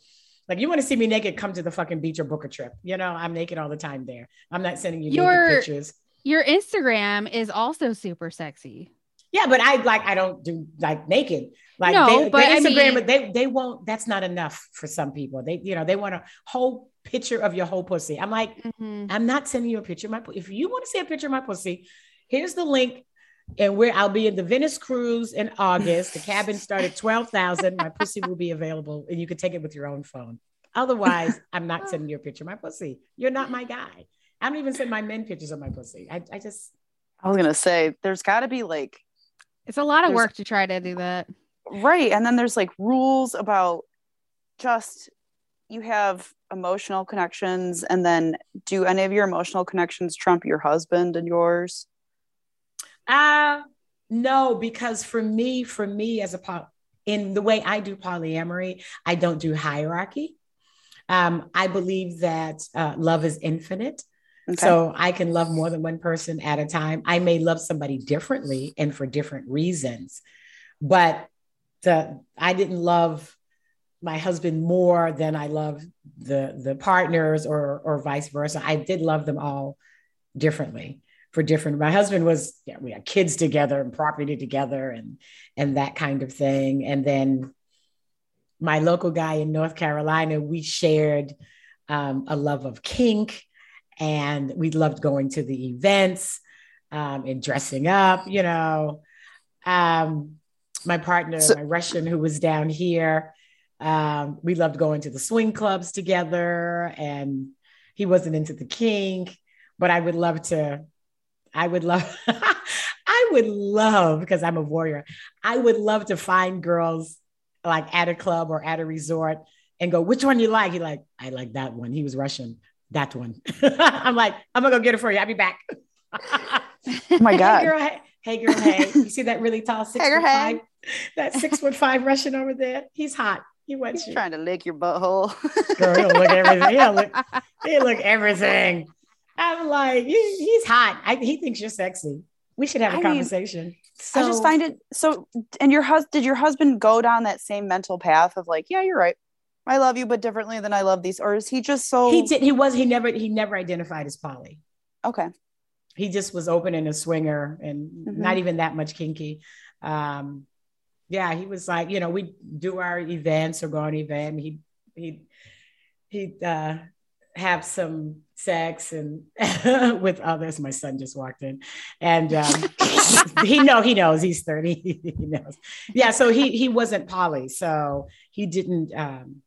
like, you want to see me naked? Come to the fucking beach or book a trip. You know, I'm naked all the time there. I'm not sending you Your- naked pictures. Your Instagram is also super sexy. Yeah, but I like I don't do like naked. Like No, they, but they I Instagram, mean- they they won't. That's not enough for some people. They you know they want a whole picture of your whole pussy. I'm like, Mhm. I'm not sending you a picture of my. If you want to see a picture of my pussy, here's the link. And we're I'll be in the Venice cruise in August. The cabin started twelve thousand. My pussy will be available, and you can take it with your own phone. Otherwise, I'm not sending you a picture of my pussy. You're not my guy. I don't even send my men pictures of my pussy. I, I just I was gonna say there's gotta be like It's a lot of work to try to do that. right and then there's like rules about just you have emotional connections and then do any of your emotional connections trump your husband and yours Uh no, because for me, for me as a poly, in the way I do polyamory, I don't do hierarchy. Um, I believe that uh, love is infinite. okay So I can love more than one person at a time. I may love somebody differently and for different reasons, but the I didn't love my husband more than I love the the partners or or vice versa. I did love them all differently for different. My husband was yeah, we had kids together and property together and and that kind of thing. And then my local guy in North Carolina, we shared um, a love of kink and we loved going to the events um, and dressing up, you know. Um, my partner, So- my Russian, who was down here, um, we loved going to the swing clubs together, and he wasn't into the kink, but I would love to. I would love. I would love because I'm a warrior. I would love to find girls like at a club or at a resort and go, which one you like? He like, I like that one. He was Russian. That one. I'm like, I'm gonna go get it for you. I'll be back. oh my God. Hey girl, hey, hey girl, hey. You see that really tall six Hey, foot hey. five? That six foot five Russian over there? He's hot. He wants he's you. trying to lick your butthole Girl, he'll look everything. He'll look, he'll look everything. I'm like, he- he's hot. I, he thinks you're sexy. We should have a I mean, conversation. i just find it so and your husband did your husband go down that same mental path of like yeah you're right i love you but differently than i love these or is he just so he did. He was. He never. He never identified as poly. okay he just was open and a swinger and Mhm. not even that much kinky. Um, yeah, he was like, you know, we do our events or go on event. He he he'd uh, have some sex and with others. My son just walked in, and um, he know he knows he's thirty. he knows. Yeah, so he he wasn't poly, so he didn't um,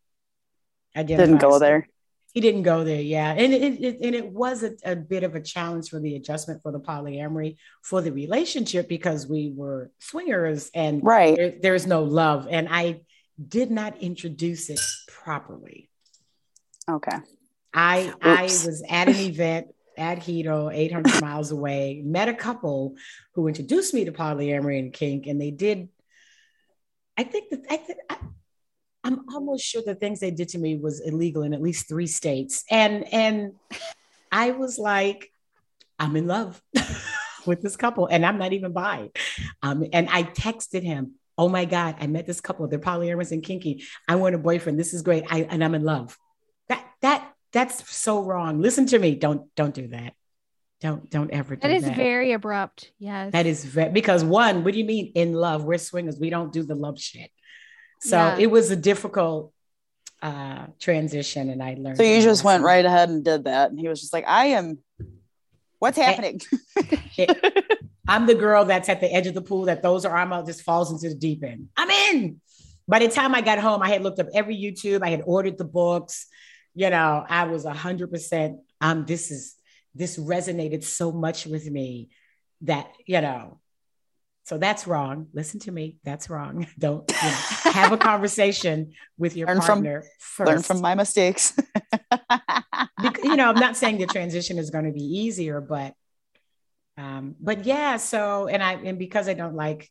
identify didn't go there he didn't go there, yeah, and it, it and it was a, a bit of a challenge for the adjustment for the polyamory for the relationship because we were swingers and right there, there's no love, and I did not introduce it properly. okay I I was at an event at Hedo, 800 miles away, met a couple who introduced me to polyamory and kink, and they did. I think that I think I, I'm almost sure the things they did to me was illegal in at least three states, and and I was like, I'm in love with this couple, and I'm not even bi. Um, and I texted him, "Oh my God, I met this couple. They're polyamorous and kinky. I want a boyfriend. This is great. I and I'm in love." That that that's so wrong. Listen to me. Don't don't do that. Don't don't ever do That is that. very abrupt. Yes. That is very because one, what do you mean in love? We're swingers. We don't do the love shit. So Yeah. it was a difficult uh transition, and I learned. so you just went right ahead and did that and he was just like i am what's happening I'm the girl that's at the edge of the pool that throws her arm out, just falls into the deep end. I'm in. By the time I got home, I had looked up every YouTube. I had ordered the books. You know, I was a hundred percent. Um, this is this resonated so much with me that you know. So that's wrong. Listen to me. That's wrong. Don't you know, have a conversation with your Learn from- partner first. learn from my mistakes Bec- you know, I'm not saying the transition is going to be easier, but um, but yeah, so and I and because I don't like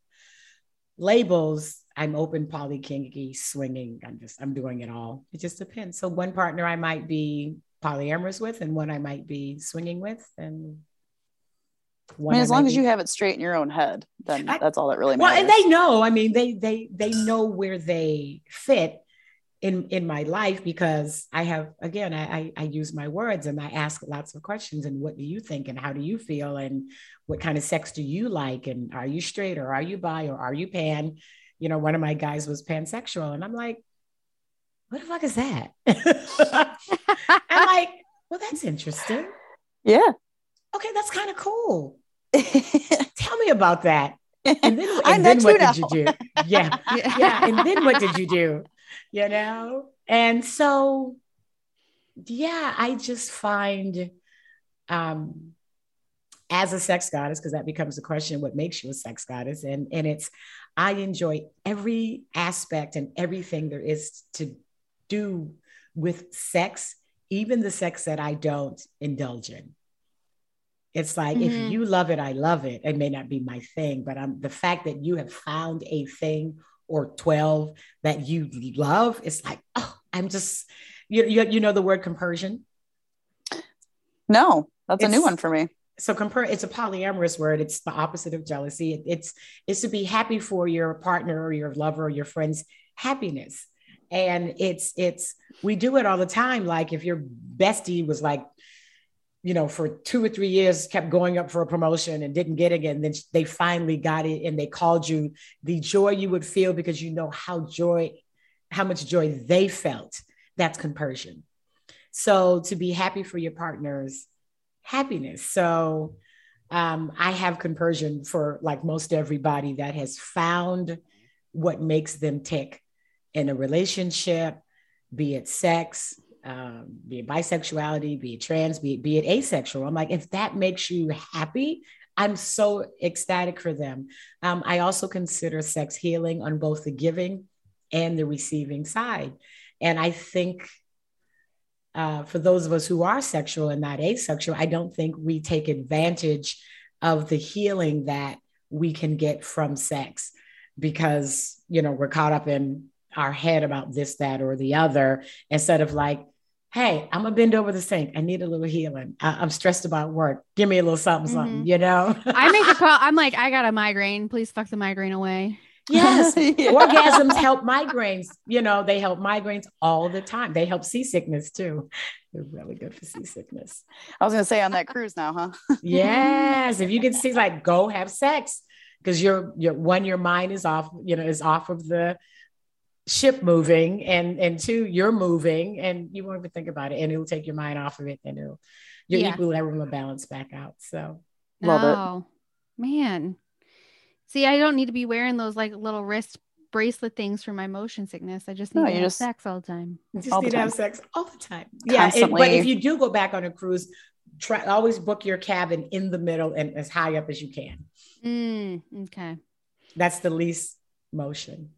labels, I'm open, poly, kinky, swinging. I'm just I'm doing it all. It just depends. So one partner I might be polyamorous with, and one I might be swinging with, and I mean, as long as you have it straight in your own head, then I, that's all that really matters. Well, and they know. I mean, they they they know where they fit in in my life because I have again I, I, I use my words and I ask lots of questions and what do you think and how do you feel and what kind of sex do you like and are you straight or are you bi or are you pan? You know, one of my guys was pansexual and I'm like, what the fuck is that? I'm like, well, that's interesting. Yeah. Okay, that's kind of cool. Tell me about that. And then, and then what did you do? Yeah. yeah. Yeah. And then what did you do? You know? And so, yeah, I just find um as a sex goddess, because that becomes the question, what makes you a sex goddess? And and it's I enjoy every aspect and everything there is to do with sex, even the sex that I don't indulge in. It's like mm-hmm. if you love it, I love it. It may not be my thing, but I'm the fact that you have found a thing or 12 that you love, it's like, oh, I'm just you, you, you know the word compersion? No, that's it's, a new one for me. So compare it's a polyamorous word. It's the opposite of jealousy. It, it's it's to be happy for your partner or your lover or your friend's happiness. And it's it's we do it all the time. Like if your bestie was like you know, for two or three years, kept going up for a promotion and didn't get it again. Then they finally got it and they called you the joy you would feel because you know how joy, how much joy they felt. That's compersion. So to be happy for your partner's happiness. So um, I have compersion for like most everybody that has found what makes them tick in a relationship, be it sex, um, be it bisexuality, be it trans, be it, be it asexual. I'm like, if that makes you happy, I'm so ecstatic for them. Um, I also consider sex healing on both the giving and the receiving side. And I think uh, for those of us who are sexual and not asexual, I don't think we take advantage of the healing that we can get from sex because, you know, we're caught up in our head about this, that, or the other instead of like, hey, I'm gonna bend over the sink. I need a little healing. I, am stressed about work. Give me a little something, mm-hmm. something, you know? I make a call. I'm like, I got a migraine. Please fuck the migraine away. Yes. yeah. Orgasms help migraines. You know, they help migraines all the time. They help seasickness too. They're really good for seasickness. I was gonna say on that cruise now, huh? yes. If you can see, like, go have sex because you're you're one, your mind is off, you know, is off of the ship moving and and two you're moving and you won't even think about it and it'll take your mind off of it and it'll your yeah. equilibrium will balance back out so. Love oh, it man. See i don't need to be wearing those like little wrist bracelet things for my motion sickness. I just need no, to have just, sex all the time. You just all need to have sex all the time. Yeah and, but if you do go back on a cruise try always book your cabin in the middle and as high up as you can. Mm, okay. That's the least motion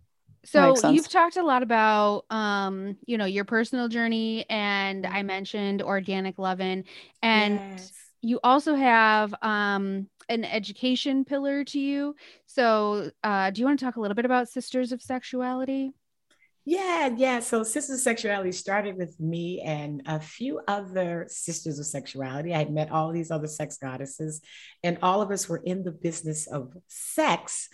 so you've talked a lot about um you know your personal journey and i mentioned Organic Loven and yes. you also have um an education pillar to you. So uh do you want to talk a little bit about sisters of sexuality yeah, yeah. So Sisters of Sexuality started with me and a few other sisters of sexuality. I had met all these other sex goddesses, and all of us were in the business of sex,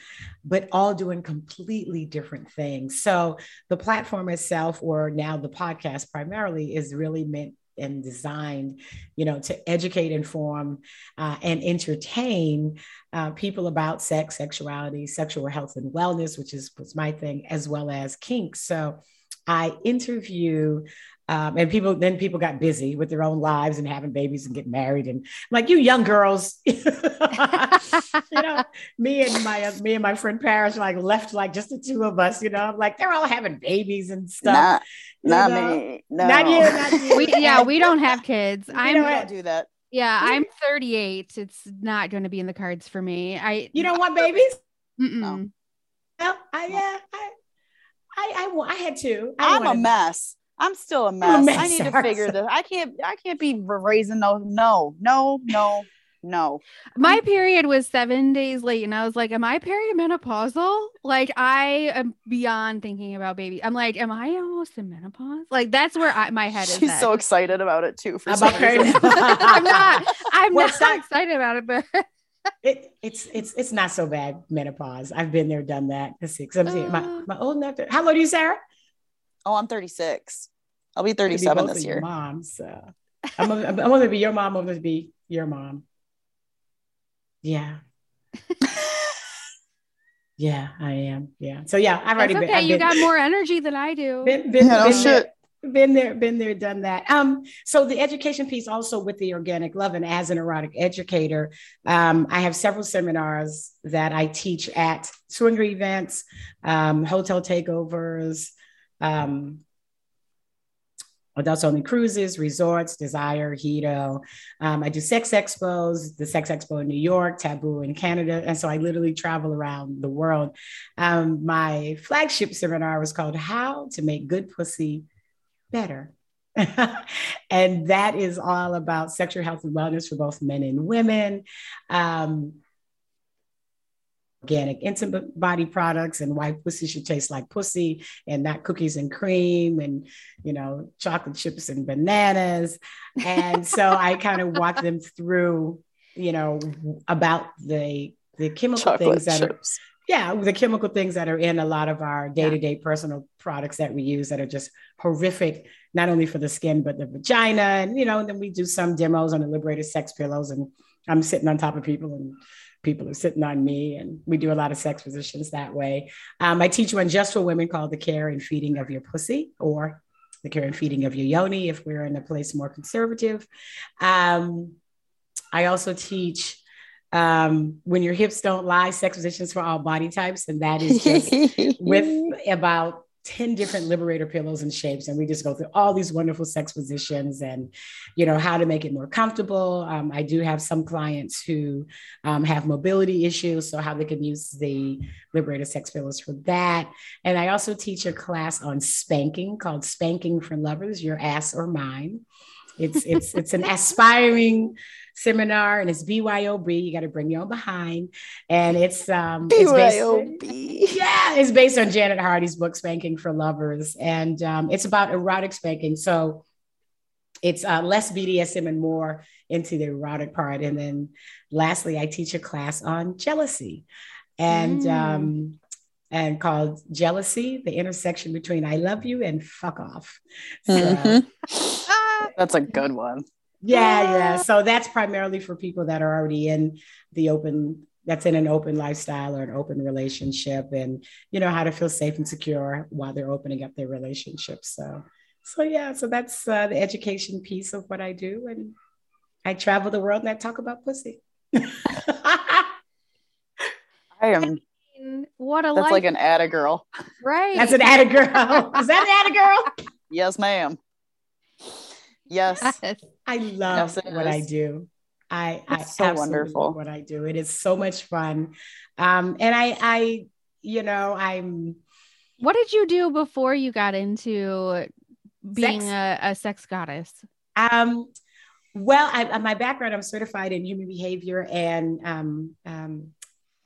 but all doing completely different things. So the platform itself, or now the podcast primarily, is really meant and designed, you know, to educate, inform, uh, and entertain uh, people about sex, sexuality, sexual health and wellness, which is was my thing, as well as kinks. So I interview um, and people then people got busy with their own lives and having babies and getting married. And like you young girls you know me and my uh, me and my friend Paris like left like just the two of us you know like they're all having babies and stuff not, not me no. not you not you. We, yeah we don't have kids. I don't do that. Yeah I'm 38 it's not going to be in the cards for me. I you don't want babies? Mm-mm. no. Well I yeah I I I, I had to. I I'm a mess I'm still a mess. A mess. I need to figure this. I can't. I can't be raising no. No. No. No. No. My period was seven days late, and I was like, "Am I perimenopausal?" Like, I am beyond thinking about baby. I'm like, "Am I almost in menopause?" Like, that's where I, my head is. She's at. so excited about it too. For About some reason. I'm not. I'm Well, not it's not- excited about it, but It, it's it's it's not so bad menopause. I've been there, done that. Let's see, 'cause I'm seeing my Uh. my old enough. to- How old are you, Sarah? Oh, I'm 36. I'll be I'm gonna be 37 both this of your year. Moms. So. I'm gonna, I'm gonna be your mom. I'm gonna be your mom. Yeah, yeah, I am. Yeah. So yeah, I've already that's been. okay. You been, got more energy than I do. been, been, Yeah, been shit. there, been there, been there, done that. Um, so the education piece also with the Organic Loven and as an erotic educator, um, I have several seminars that I teach at swinger events, um, hotel takeovers, um, adults only cruises, resorts, Desire, Hedo. Um, I do sex expos, the sex expo in New York, Taboo in Canada. And so I literally travel around the world. Um, my flagship seminar was called How to Make Good Pussy Better. and that is all about sexual health and wellness for both men and women. Um, organic intimate body products and why pussy should taste like pussy and not cookies and cream and you know chocolate chips and bananas. And so i kind of walk them through you know about the the chemical Chocolate things that are yeah the chemical things that are in a lot of our day-to-day personal products that we use that are just horrific not only for the skin but the vagina. And you know and then we do some demos on the Liberator sex pillows and i'm sitting on top of people and people are sitting on me and we do a lot of sex positions that way. Um, i teach one just for women called the care and feeding of your pussy or the care and feeding of your yoni if we're in a place more conservative. Um, i also teach um, when your hips don't lie sex positions for all body types and that is just with about 10 different liberator pillows and shapes and we just go through all these wonderful sex positions and you know how to make it more comfortable. Um, i do have some clients who um, have mobility issues so how they can use the liberator sex pillows for that. And i also teach a class on spanking called spanking for lovers your ass or mine. It's it's it's an aspiring seminar and it's BYOB. You got to bring your own behind. And it's um it's based, BYOB. yeah, it's based on Janet Hardy's book Spanking for Lovers. And um, it's about erotic spanking. So it's uh, less BDSM and more into the erotic part. And then lastly, I teach a class on jealousy. And Mm. um and called jealousy, the intersection between I love you and fuck off. So, Mhm. Ah, That's a good one. Yeah, yeah. So that's primarily for people that are already in the open, that's in an open lifestyle or an open relationship and, you know, how to feel safe and secure while they're opening up their relationship. So, so yeah, so that's uh, the education piece of what I do. And I travel the world and I talk about pussy. I am. what a That's life, like an Atta girl. right? that's an atta girl. Is that an atta girl? Yes, ma'am. Yes. Yes. I love Yes, it what I do. I, I It's so absolutely wonderful. love what I do. It is so much fun. Um, and I, I, you know, I'm, What did you do before you got into being Sex. a, a sex goddess? Um, well, I, my background, I'm certified in human behavior and um, um,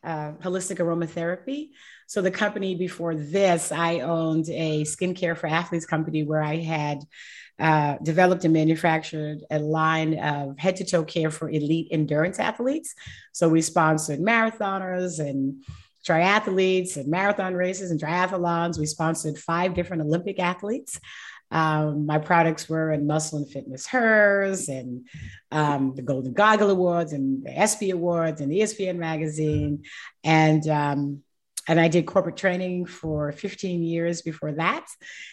uh, holistic aromatherapy. So the company before this, I owned a skincare for athletes company where I had uh, developed and manufactured a line of head to toe care for elite endurance athletes. So we sponsored marathoners and triathletes and marathon races and triathlons. We sponsored five different Olympic athletes. Um, my products were in Muscle and Fitness Hers and um, the Golden Goggle Awards and the ESPY Awards and the ESPN magazine. And um, and I did corporate training for 15 years before that.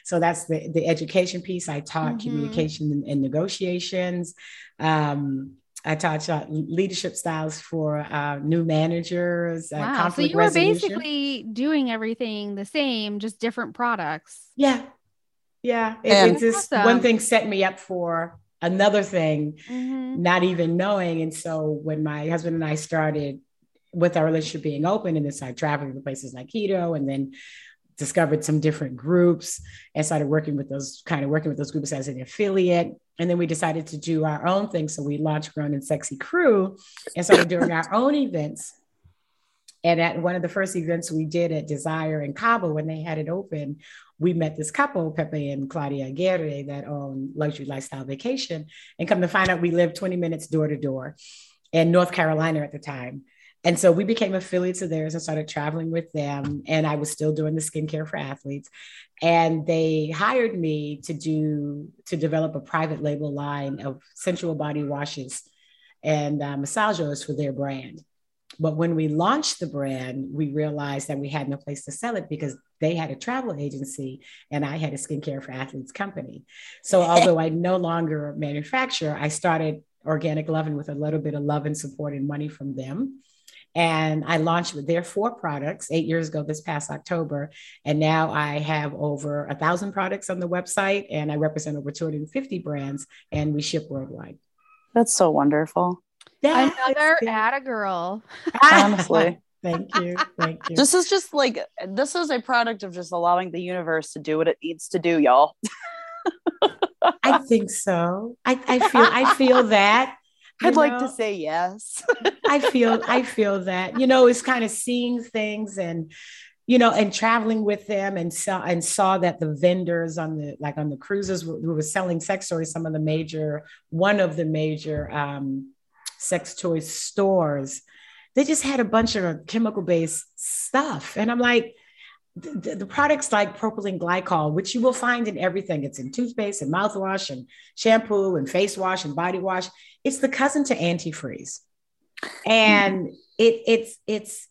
So that's the, the education piece. I taught Mhm. communication and, and negotiations. Um, I taught uh, leadership styles for uh, new managers. Uh, wow. So conflict you were resolution. basically doing everything the same, just different products. Yeah. Yeah. It, just Awesome. one thing set me up for another thing, Mhm. not even knowing. And so when my husband and I started with our relationship being open and then started traveling to places like Quito and then discovered some different groups and started working with those kind of working with those groups as an affiliate. And then we decided to do our own thing. So we launched Grown and Sexy Crew and started doing our own events. And at one of the first events we did at Desire in Cabo, when they had it open, we met this couple, Pepe and Claudia Aguirre, that own Luxury Lifestyle Vacation. And come to find out, we lived 20 minutes door to door in North Carolina at the time. And so we became affiliates of theirs and started traveling with them. And I was still doing the skincare for athletes. And they hired me to do to develop a private label line of sensual body washes and uh, massage for their brand. But when we launched the brand, we realized that we had no place to sell it because they had a travel agency and I had a skincare for athletes company. So although I no longer manufacture, I started Organic Loven with a little bit of love and support and money from them. And I launched their four products eight years ago this past October. And now I have over a thousand products on the website and I represent over 250 brands and we ship worldwide. That's so wonderful. That's Another Atta girl. Honestly. Thank you. Thank you. This is just like this is a product of just allowing the universe to do what it needs to do, y'all. I think so. I, I feel I feel that. I'd know? like to say yes. I feel I feel that. You know, it's kind of seeing things and you know, and traveling with them and saw and saw that the vendors on the like on the cruises who were selling sex toys, some of the major, one of the major um, sex toy stores, they just had a bunch of chemical based stuff. And I'm like, the, the, products like propylene glycol, which you will find in everything, it's in toothpaste and mouthwash and shampoo and face wash and body wash. It's the cousin to antifreeze, and mm-hmm. it it's it's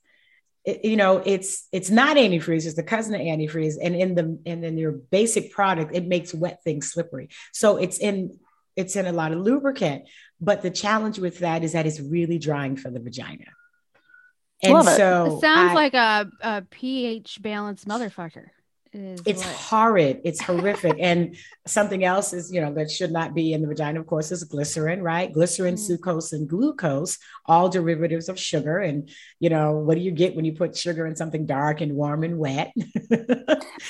it, you know it's it's not antifreeze. It's the cousin of antifreeze, and in the and in your basic product, it makes wet things slippery. So it's in it's in a lot of lubricant, but the challenge with that is that it's really drying for the vagina. And Love so it, it sounds I, like a, a pH balanced motherfucker. It's what. horrid. It's horrific. and something else is, you know, that should not be in the vagina, of course, is glycerin, right? Glycerin, mm. sucrose, and glucose, all derivatives of sugar. And, you know, what do you get when you put sugar in something dark and warm and wet?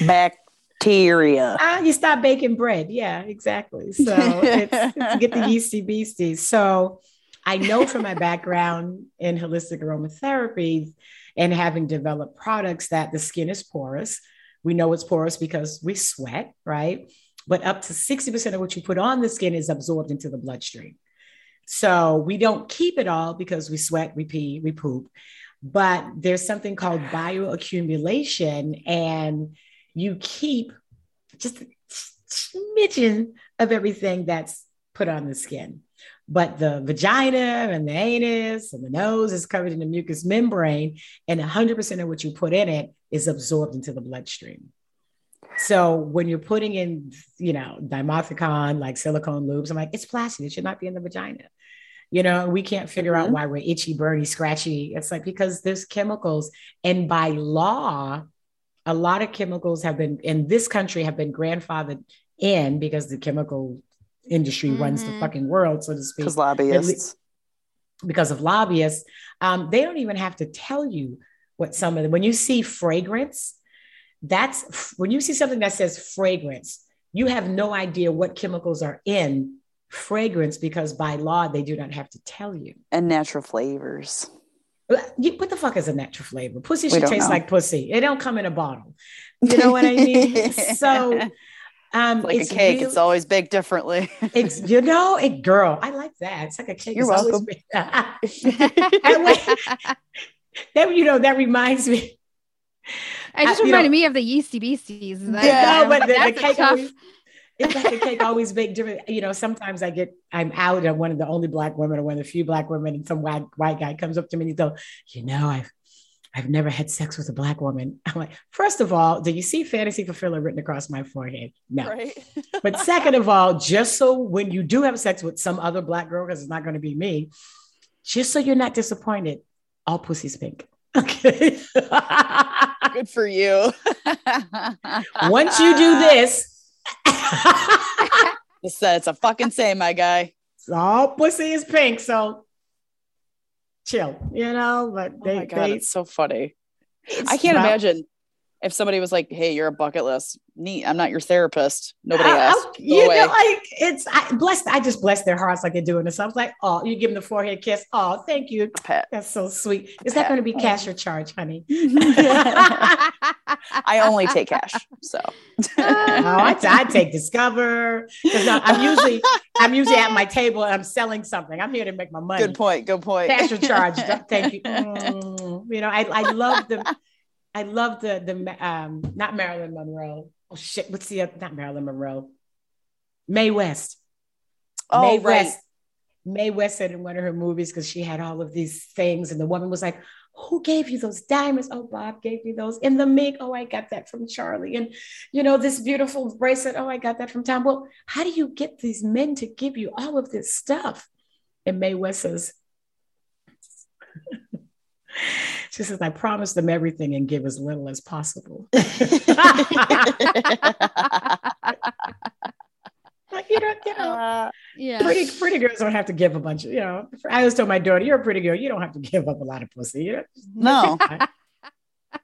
Back Bacteria. Ah, you stop baking bread. Yeah, exactly. So it's, it's get the yeasty beasties. So I know from my background in holistic aromatherapy and having developed products that the skin is porous. We know it's porous because we sweat, right? But up to 60% of what you put on the skin is absorbed into the bloodstream. So we don't keep it all because we sweat, we pee, we poop. But there's something called bioaccumulation, and you keep just a smidgen of everything that's put on the skin but the vagina and the anus and the nose is covered in the mucous membrane, and 100% of what you put in it is absorbed into the bloodstream. So when you're putting in, you know, dimethicone, like silicone lubes, I'm like, it's plastic. It should not be in the vagina. You know, we can't figure mm-hmm. out why we're itchy, burny, scratchy. It's like because there's chemicals, and by law, a lot of chemicals have been in this country have been grandfathered in because the chemical industry mm-hmm. runs the mm-hmm. fucking world, so to speak. Because lobbyists. Because of lobbyists, um, they don't even have to tell you what some of them. When you see fragrance, that's when you see something that says fragrance, you have no idea what chemicals are in fragrance because by law they do not have to tell you. And natural flavors. You, what the fuck is a natural flavor? Pussy should taste know. like pussy. It don't come in a bottle. You know what I mean? so um, like a cake, really, it's always baked differently. it's you know, it girl, I like that. It's like a cake. You're welcome. that, you know, that reminds me. I just uh, reminded know, me of the yeasty beasties. That, yeah, no, but the, the cake tough... always, it's like a cake always baked different. You know, sometimes I get I'm out and one of the only black women or one of the few black women, and some white white guy comes up to me and he goes, you know, I've I've never had sex with a black woman. I'm like, first of all, do you see fantasy fulfiller written across my forehead? No. Right. but second of all, just so when you do have sex with some other black girl, because it's not going to be me, just so you're not disappointed, all pussy's pink. Okay. Good for you. Once you do this, it's, it's a fucking say, my guy. All pussy is pink. So chill, you know. But oh they, oh god, they, it's so funny. It's I can't not, imagine. If somebody was like, "Hey, you're a bucket list," neat. I'm not your therapist. Nobody I- I- asked. Go you away. know, like it's I blessed. I just bless their hearts like they're doing this. I was like, oh, you give them the forehead kiss. Oh, thank you. That's so sweet. Is that going to be cash or charge, honey? I only take cash, so. Oh, I, I take Discover I'm usually I'm usually at my table and I'm selling something. I'm here to make my money. good point. Good point. Cash or charge? Thank you. Mm, you know, I I love the I love the the um not Marilyn Monroe. Oh shit, what's the other, not Marilyn Monroe? Mae West. oh, Mae right. West. Mae West said in one of her movies because she had all of these things, and the woman was like, "Who gave you those diamonds? Oh, Bob gave me those in the mink. Oh, I got that from Charlie, and you know this beautiful bracelet. Oh, I got that from Tom. Well, how do you get these men to give you all of this stuff?" And Mae West says, "She says I promise them everything and give as little as possible." Like, you know, you know. Uh, yeah. pretty pretty girls don't have to give a bunch of you know i always told my daughter you're a pretty girl you don't have to give up a lot of pussy you know? no,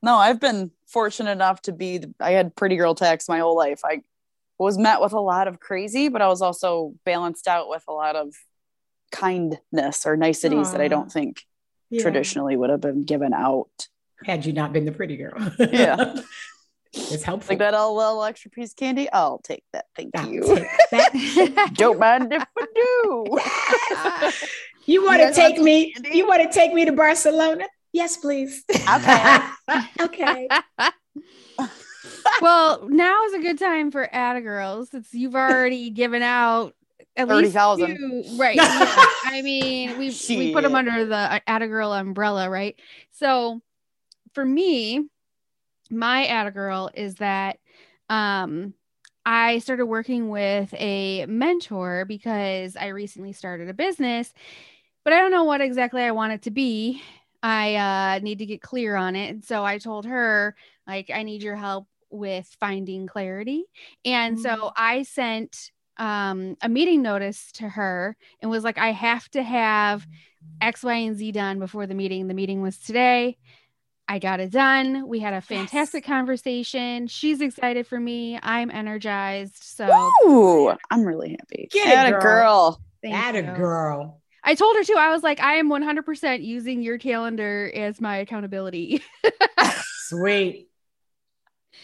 no, I've been fortunate enough to be. I had pretty girl tax my whole life. I was met with a lot of crazy, but I was also balanced out with a lot of kindness or niceties that I don't think Yeah. traditionally would have been given out. had you not been the pretty girl Yeah. it's helpful Like that oh, little, little extra piece of candy. I'll take that. Thank I'll you. that. don't mind if I do. you want to guys take me candy? you want to take me to barcelona yes please Okay. okay well, now is a good time for Atta Girls since you've already given out at least 30,000. two- Right. yeah. I mean, we we put them under the Atta Girl umbrella, right? So for me, my Atta Girl is that um I started working with a mentor because I recently started a business, but I don't know what exactly I want it to be. I uh, need to get clear on it. And so I told her, like, I need your help with finding clarity. And so I sent um, a meeting notice to her and was like, I have to have X, Y, and Z done before the meeting. The meeting was today. I got it done. We had a fantastic conversation. She's excited for me. I'm energized. So Ooh, I'm really happy. Get it, Atta girl. girl. thank that a girl I told her too. I was like, I am 100% using your calendar as my accountability. sweet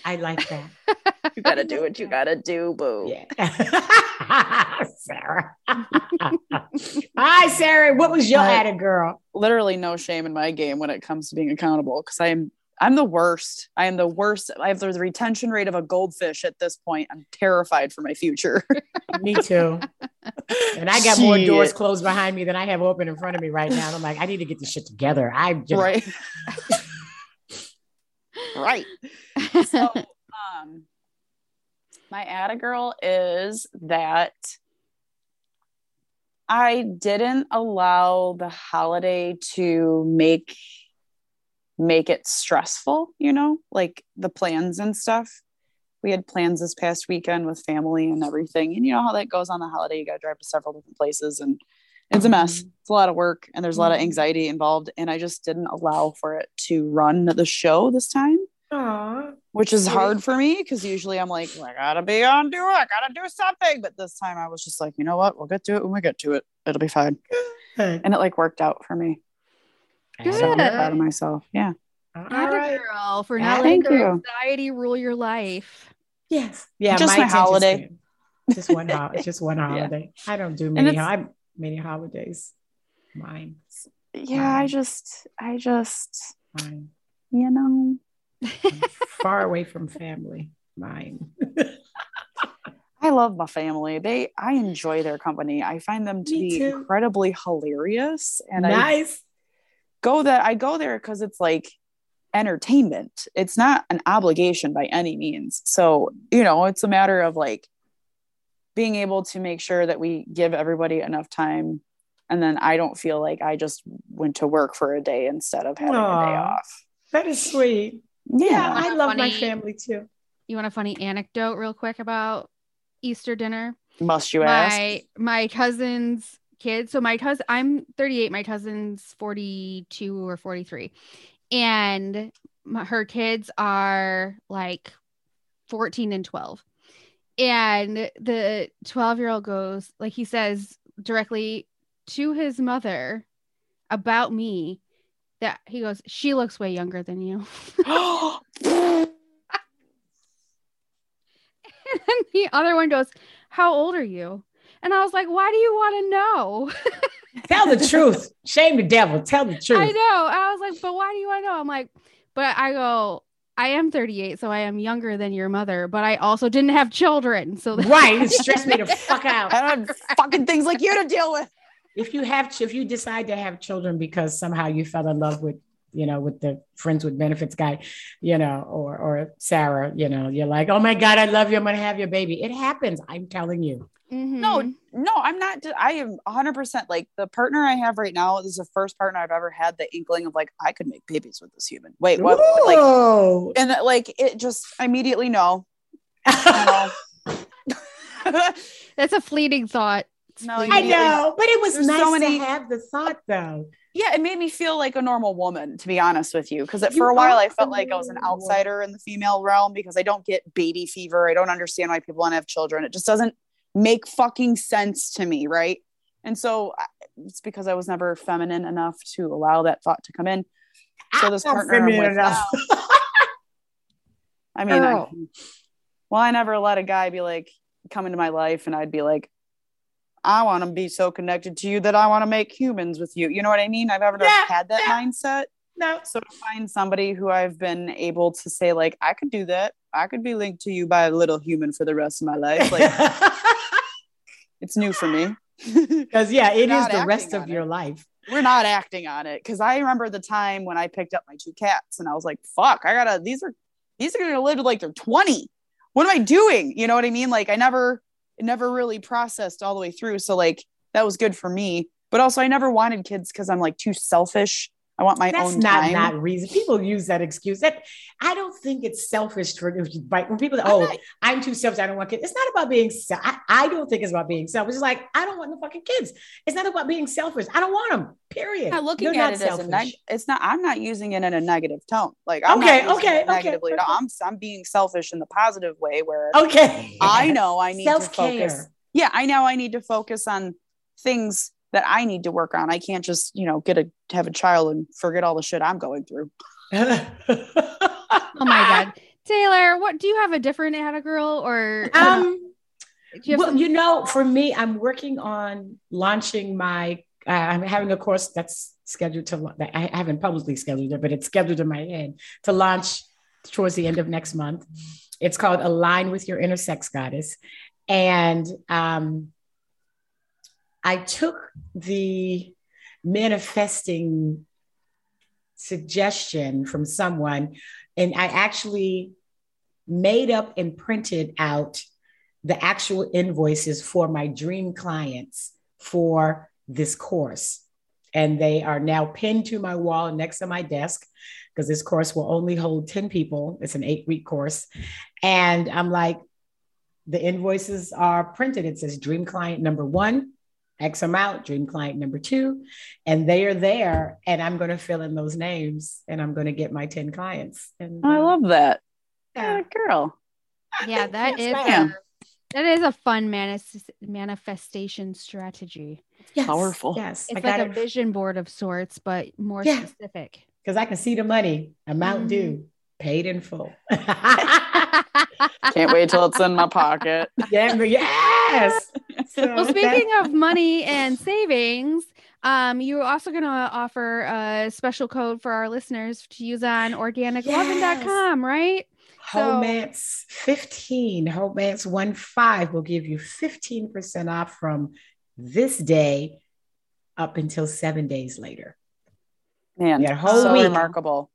i like that You gotta do what you gotta do, boo. yeah sarah hi sarah what was your Hi. Atta girl Literally no shame in my game when it comes to being accountable because I'm I'm the worst. I am the worst. I have the retention rate of a goldfish at this point. I'm terrified for my future. Me too. And I got more doors closed behind me than I have open in front of me right now. And I'm like, I need to get this shit together. I you know, right. Right. So um my Atta girl is that I didn't allow the holiday to make make it stressful, you know, like the plans and stuff. We had plans this past weekend with family and everything. And you know how that goes on the holiday. You got to drive to several different places and it's a mess. It's a lot of work and there's a lot of Mhm. anxiety involved. And I just didn't allow for it to run the show this time, Aw. which is hard for me because usually I'm like, I gotta be on do it. I gotta do something. But this time I was just like, you know what? We'll get to it when we get to it. It'll be fine. Good. And it like worked out for me. Good. So I'm Yeah. proud of myself. Yeah. All Atta right. girl for Atta not letting your anxiety rule your life. Yes. Yeah. Just my attention holiday. span. Just one holiday. Just one holiday. I don't do many, it's- I, many holidays. Mine. Yeah, I just I just Mine. you know far away from family. Mine. I love my family. They I enjoy their company. I find them to Me be too. incredibly hilarious. And I go that I go there because it's like entertainment. It's not an obligation by any means. So, you know, it's a matter of like being able to make sure that we give everybody enough time. And then I don't feel like I just went to work for a day instead of having a day off. That is sweet. Yeah. Yeah, I love my family too. You want a funny anecdote real quick about Easter dinner? Must you ask? my my cousin's kid so my cousin i'm 38 my cousin's 42 or 43 and my, her kids are like 14 and 12 and the 12 year old goes like he says directly to his mother about me that he goes she looks way younger than you and then the other one goes how old are you and i was like why do you want to know Tell the truth. Shame the devil. Tell the truth. I know. I was like, but why do you want to know? I'm like, but I go, I am 38, so I am younger than your mother, but I also didn't have children. So right, it stressed me the fuck out. I don't have fucking things like you to deal with. If you have, if you decide to have children because somehow you fell in love with, you know, with the friends with benefits guy, you know, or or Sarah, you know, you're like, oh my god, I love you. I'm gonna have your baby. It happens. I'm telling you. Mhm. No, no, I'm not. I am 100% like the partner I have right now. Is the first partner I've ever had the inkling of like, I could make babies with this human. Wait, what? Like, and like, it just immediately no. no. that's a fleeting thought. No. I know, but it was There's nice so many- to have the thought though. yeah, it made me feel like a normal woman, to be honest with you. Because for a while, I felt like I was an outsider in the female realm because I don't get baby fever. I don't understand why people want to have children. It just doesn't make fucking sense to me, right? And so it's because I was never feminine enough to allow that thought to come in. So this I'm partner I'm with now- I mean, I, well, I never let a guy be like come into my life and I'd be like, I want to be so connected to you that I want to make humans with you. You know what I mean? I've never Yeah, had that yeah. mindset. No. So to find somebody who I've been able to say, like, I could do that. I could be linked to you by a little human for the rest of my life. Like, it's new for me. Because yeah, it is the rest of it. your life. We're not acting on it because I remember the time when I picked up my two cats and I was like, fuck, I gotta, these are, these are gonna live to like they're 20. What am I doing? You know what I mean? Like, I never, never really processed all the way through. So, like, that was good for me. But also, I never wanted kids because I'm like too selfish. I want my That's own not time. not reason. People use that excuse. That I don't think it's selfish for if you bite when people. I'm Oh, not- I'm too selfish. I don't want kids. It's not about being. se- I, I don't think it's about being selfish. It's like I don't want no fucking kids. It's not about being selfish. I don't want them. Period. not looking You're at not it as a neg- it's not i'm not using it in a negative tone like i'm Okay, not okay, it okay, negatively at all. I'm, I'm being selfish in the positive way where Okay. i know i need to Self-care. focus yeah i know i need to focus on things that i need to work on i can't just you know get a have a child and forget all the shit i'm going through Oh my god. Taylor, what do you have a different Atta girl or Um. do you have well, some- you know, for me, I'm working on launching my. Uh, I'm having a course that's scheduled to. that I haven't publicly scheduled it, but it's scheduled in my head to launch towards the end of next month. It's called Align with Your Inner Sex Goddess, and um, I took the manifesting suggestion from someone, and I actually made up and printed out the actual invoices for my dream clients for this course. And they are now pinned to my wall next to my desk because this course will only hold 10 people. It's an eight week course. And I'm like, the invoices are printed. It says dream client number one, X amount, dream client number two. And they are there. And I'm going to fill in those names and I'm going to get my 10 clients. And i uh, love that yeah. yeah, girl yeah, that is Yes, a, ma'am. that is a fun manis- manifestation strategy. Yes, Powerful. Yes. It's I got like a it. vision board of sorts, but more Yeah. specific. because I can see the money, amount Mhm. due, paid in full. can't wait till it's in my pocket yeah, yes. So well, speaking of money and savings, um, you're also going to offer a special code for our listeners to use on organicloven.com, right? so- Homance 15, Homance 1 5 will give you 15% off from this day up until seven days later. man Yeah, whole so week. remarkable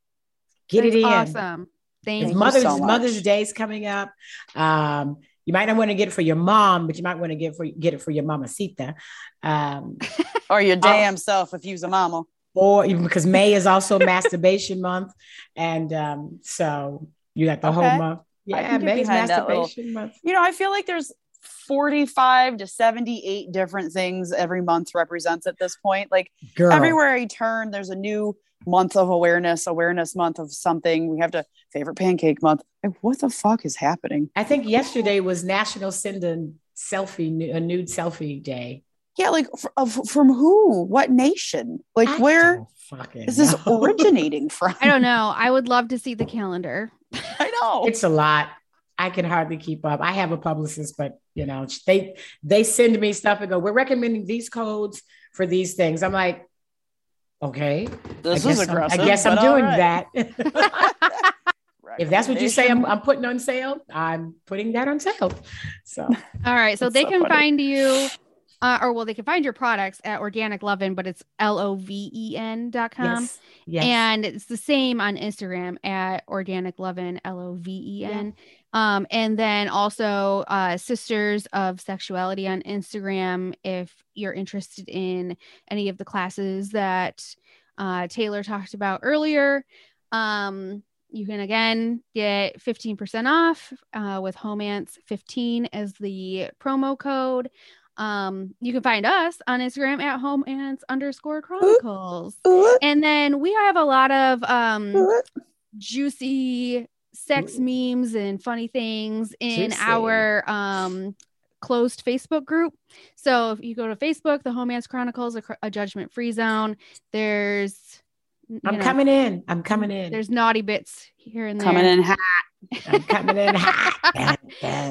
Get That's it in. Awesome. Thank. Mother's so. Mother's Day's coming up. Um, you might not want to get it for your mom, but you might want to get for get it for your mamacita. Um, or your damn self if you's a mama or even because May is also masturbation month, and um, so you got the Okay. whole month. Yeah, May's little- masturbation month. you know, I feel like there's 45 to 78 different things every month represents at this point. Like Girl, everywhere I turn, there's a new month of awareness, awareness month of something. We have to favorite pancake month. Like, what the fuck is happening? I think yesterday was National Send a Selfie, a nude selfie day. Yeah, like f- from who? What nation? Like I where fucking this know. originating from? I don't know. I would love to see the calendar. I know. It's a lot. I can hardly keep up. I have a publicist, but you know, they they send me stuff and go, "We're recommending these codes for these things." I'm like, okay, this I is guess I'm- aggressive. I guess I'm doing right. that. if that's what you say, I'm, I'm putting on sale. I'm putting that on sale. So All right. So That's they so can funny. find you, uh, or well, they can find your products at Organic Loven, but it's L O V E N dot com. yes, yes. And it's the same on Instagram at Organic Loven, L O V E N. Um, and then also uh, Sisters of Sexuality on Instagram if you're interested in any of the classes that uh, Taylor talked about earlier. Um, you can again get 15% off uh, with Homance 15 as the promo code. Um, you can find us on Instagram at Homance underscore chronicles. And then we have a lot of um juicy sex Ooh. memes and funny things in Juicy. our um closed Facebook group. So if you go to Facebook, the Homance Chronicles, a, a judgment free zone, there's I'm know, coming in. I'm coming in. There's naughty bits here and there. Coming in hot. I'm coming in hot.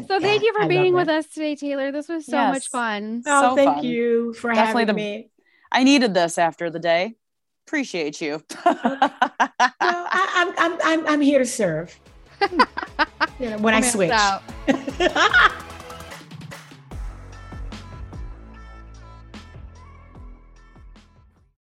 So thank you for being with us today, Taylor. This was so much fun. Oh, So thank fun. you for Definitely having the- me. I needed this after the day. Appreciate you. Well, I, I'm, I'm, I'm, I'm here to serve. You know, when I Homance switch. out.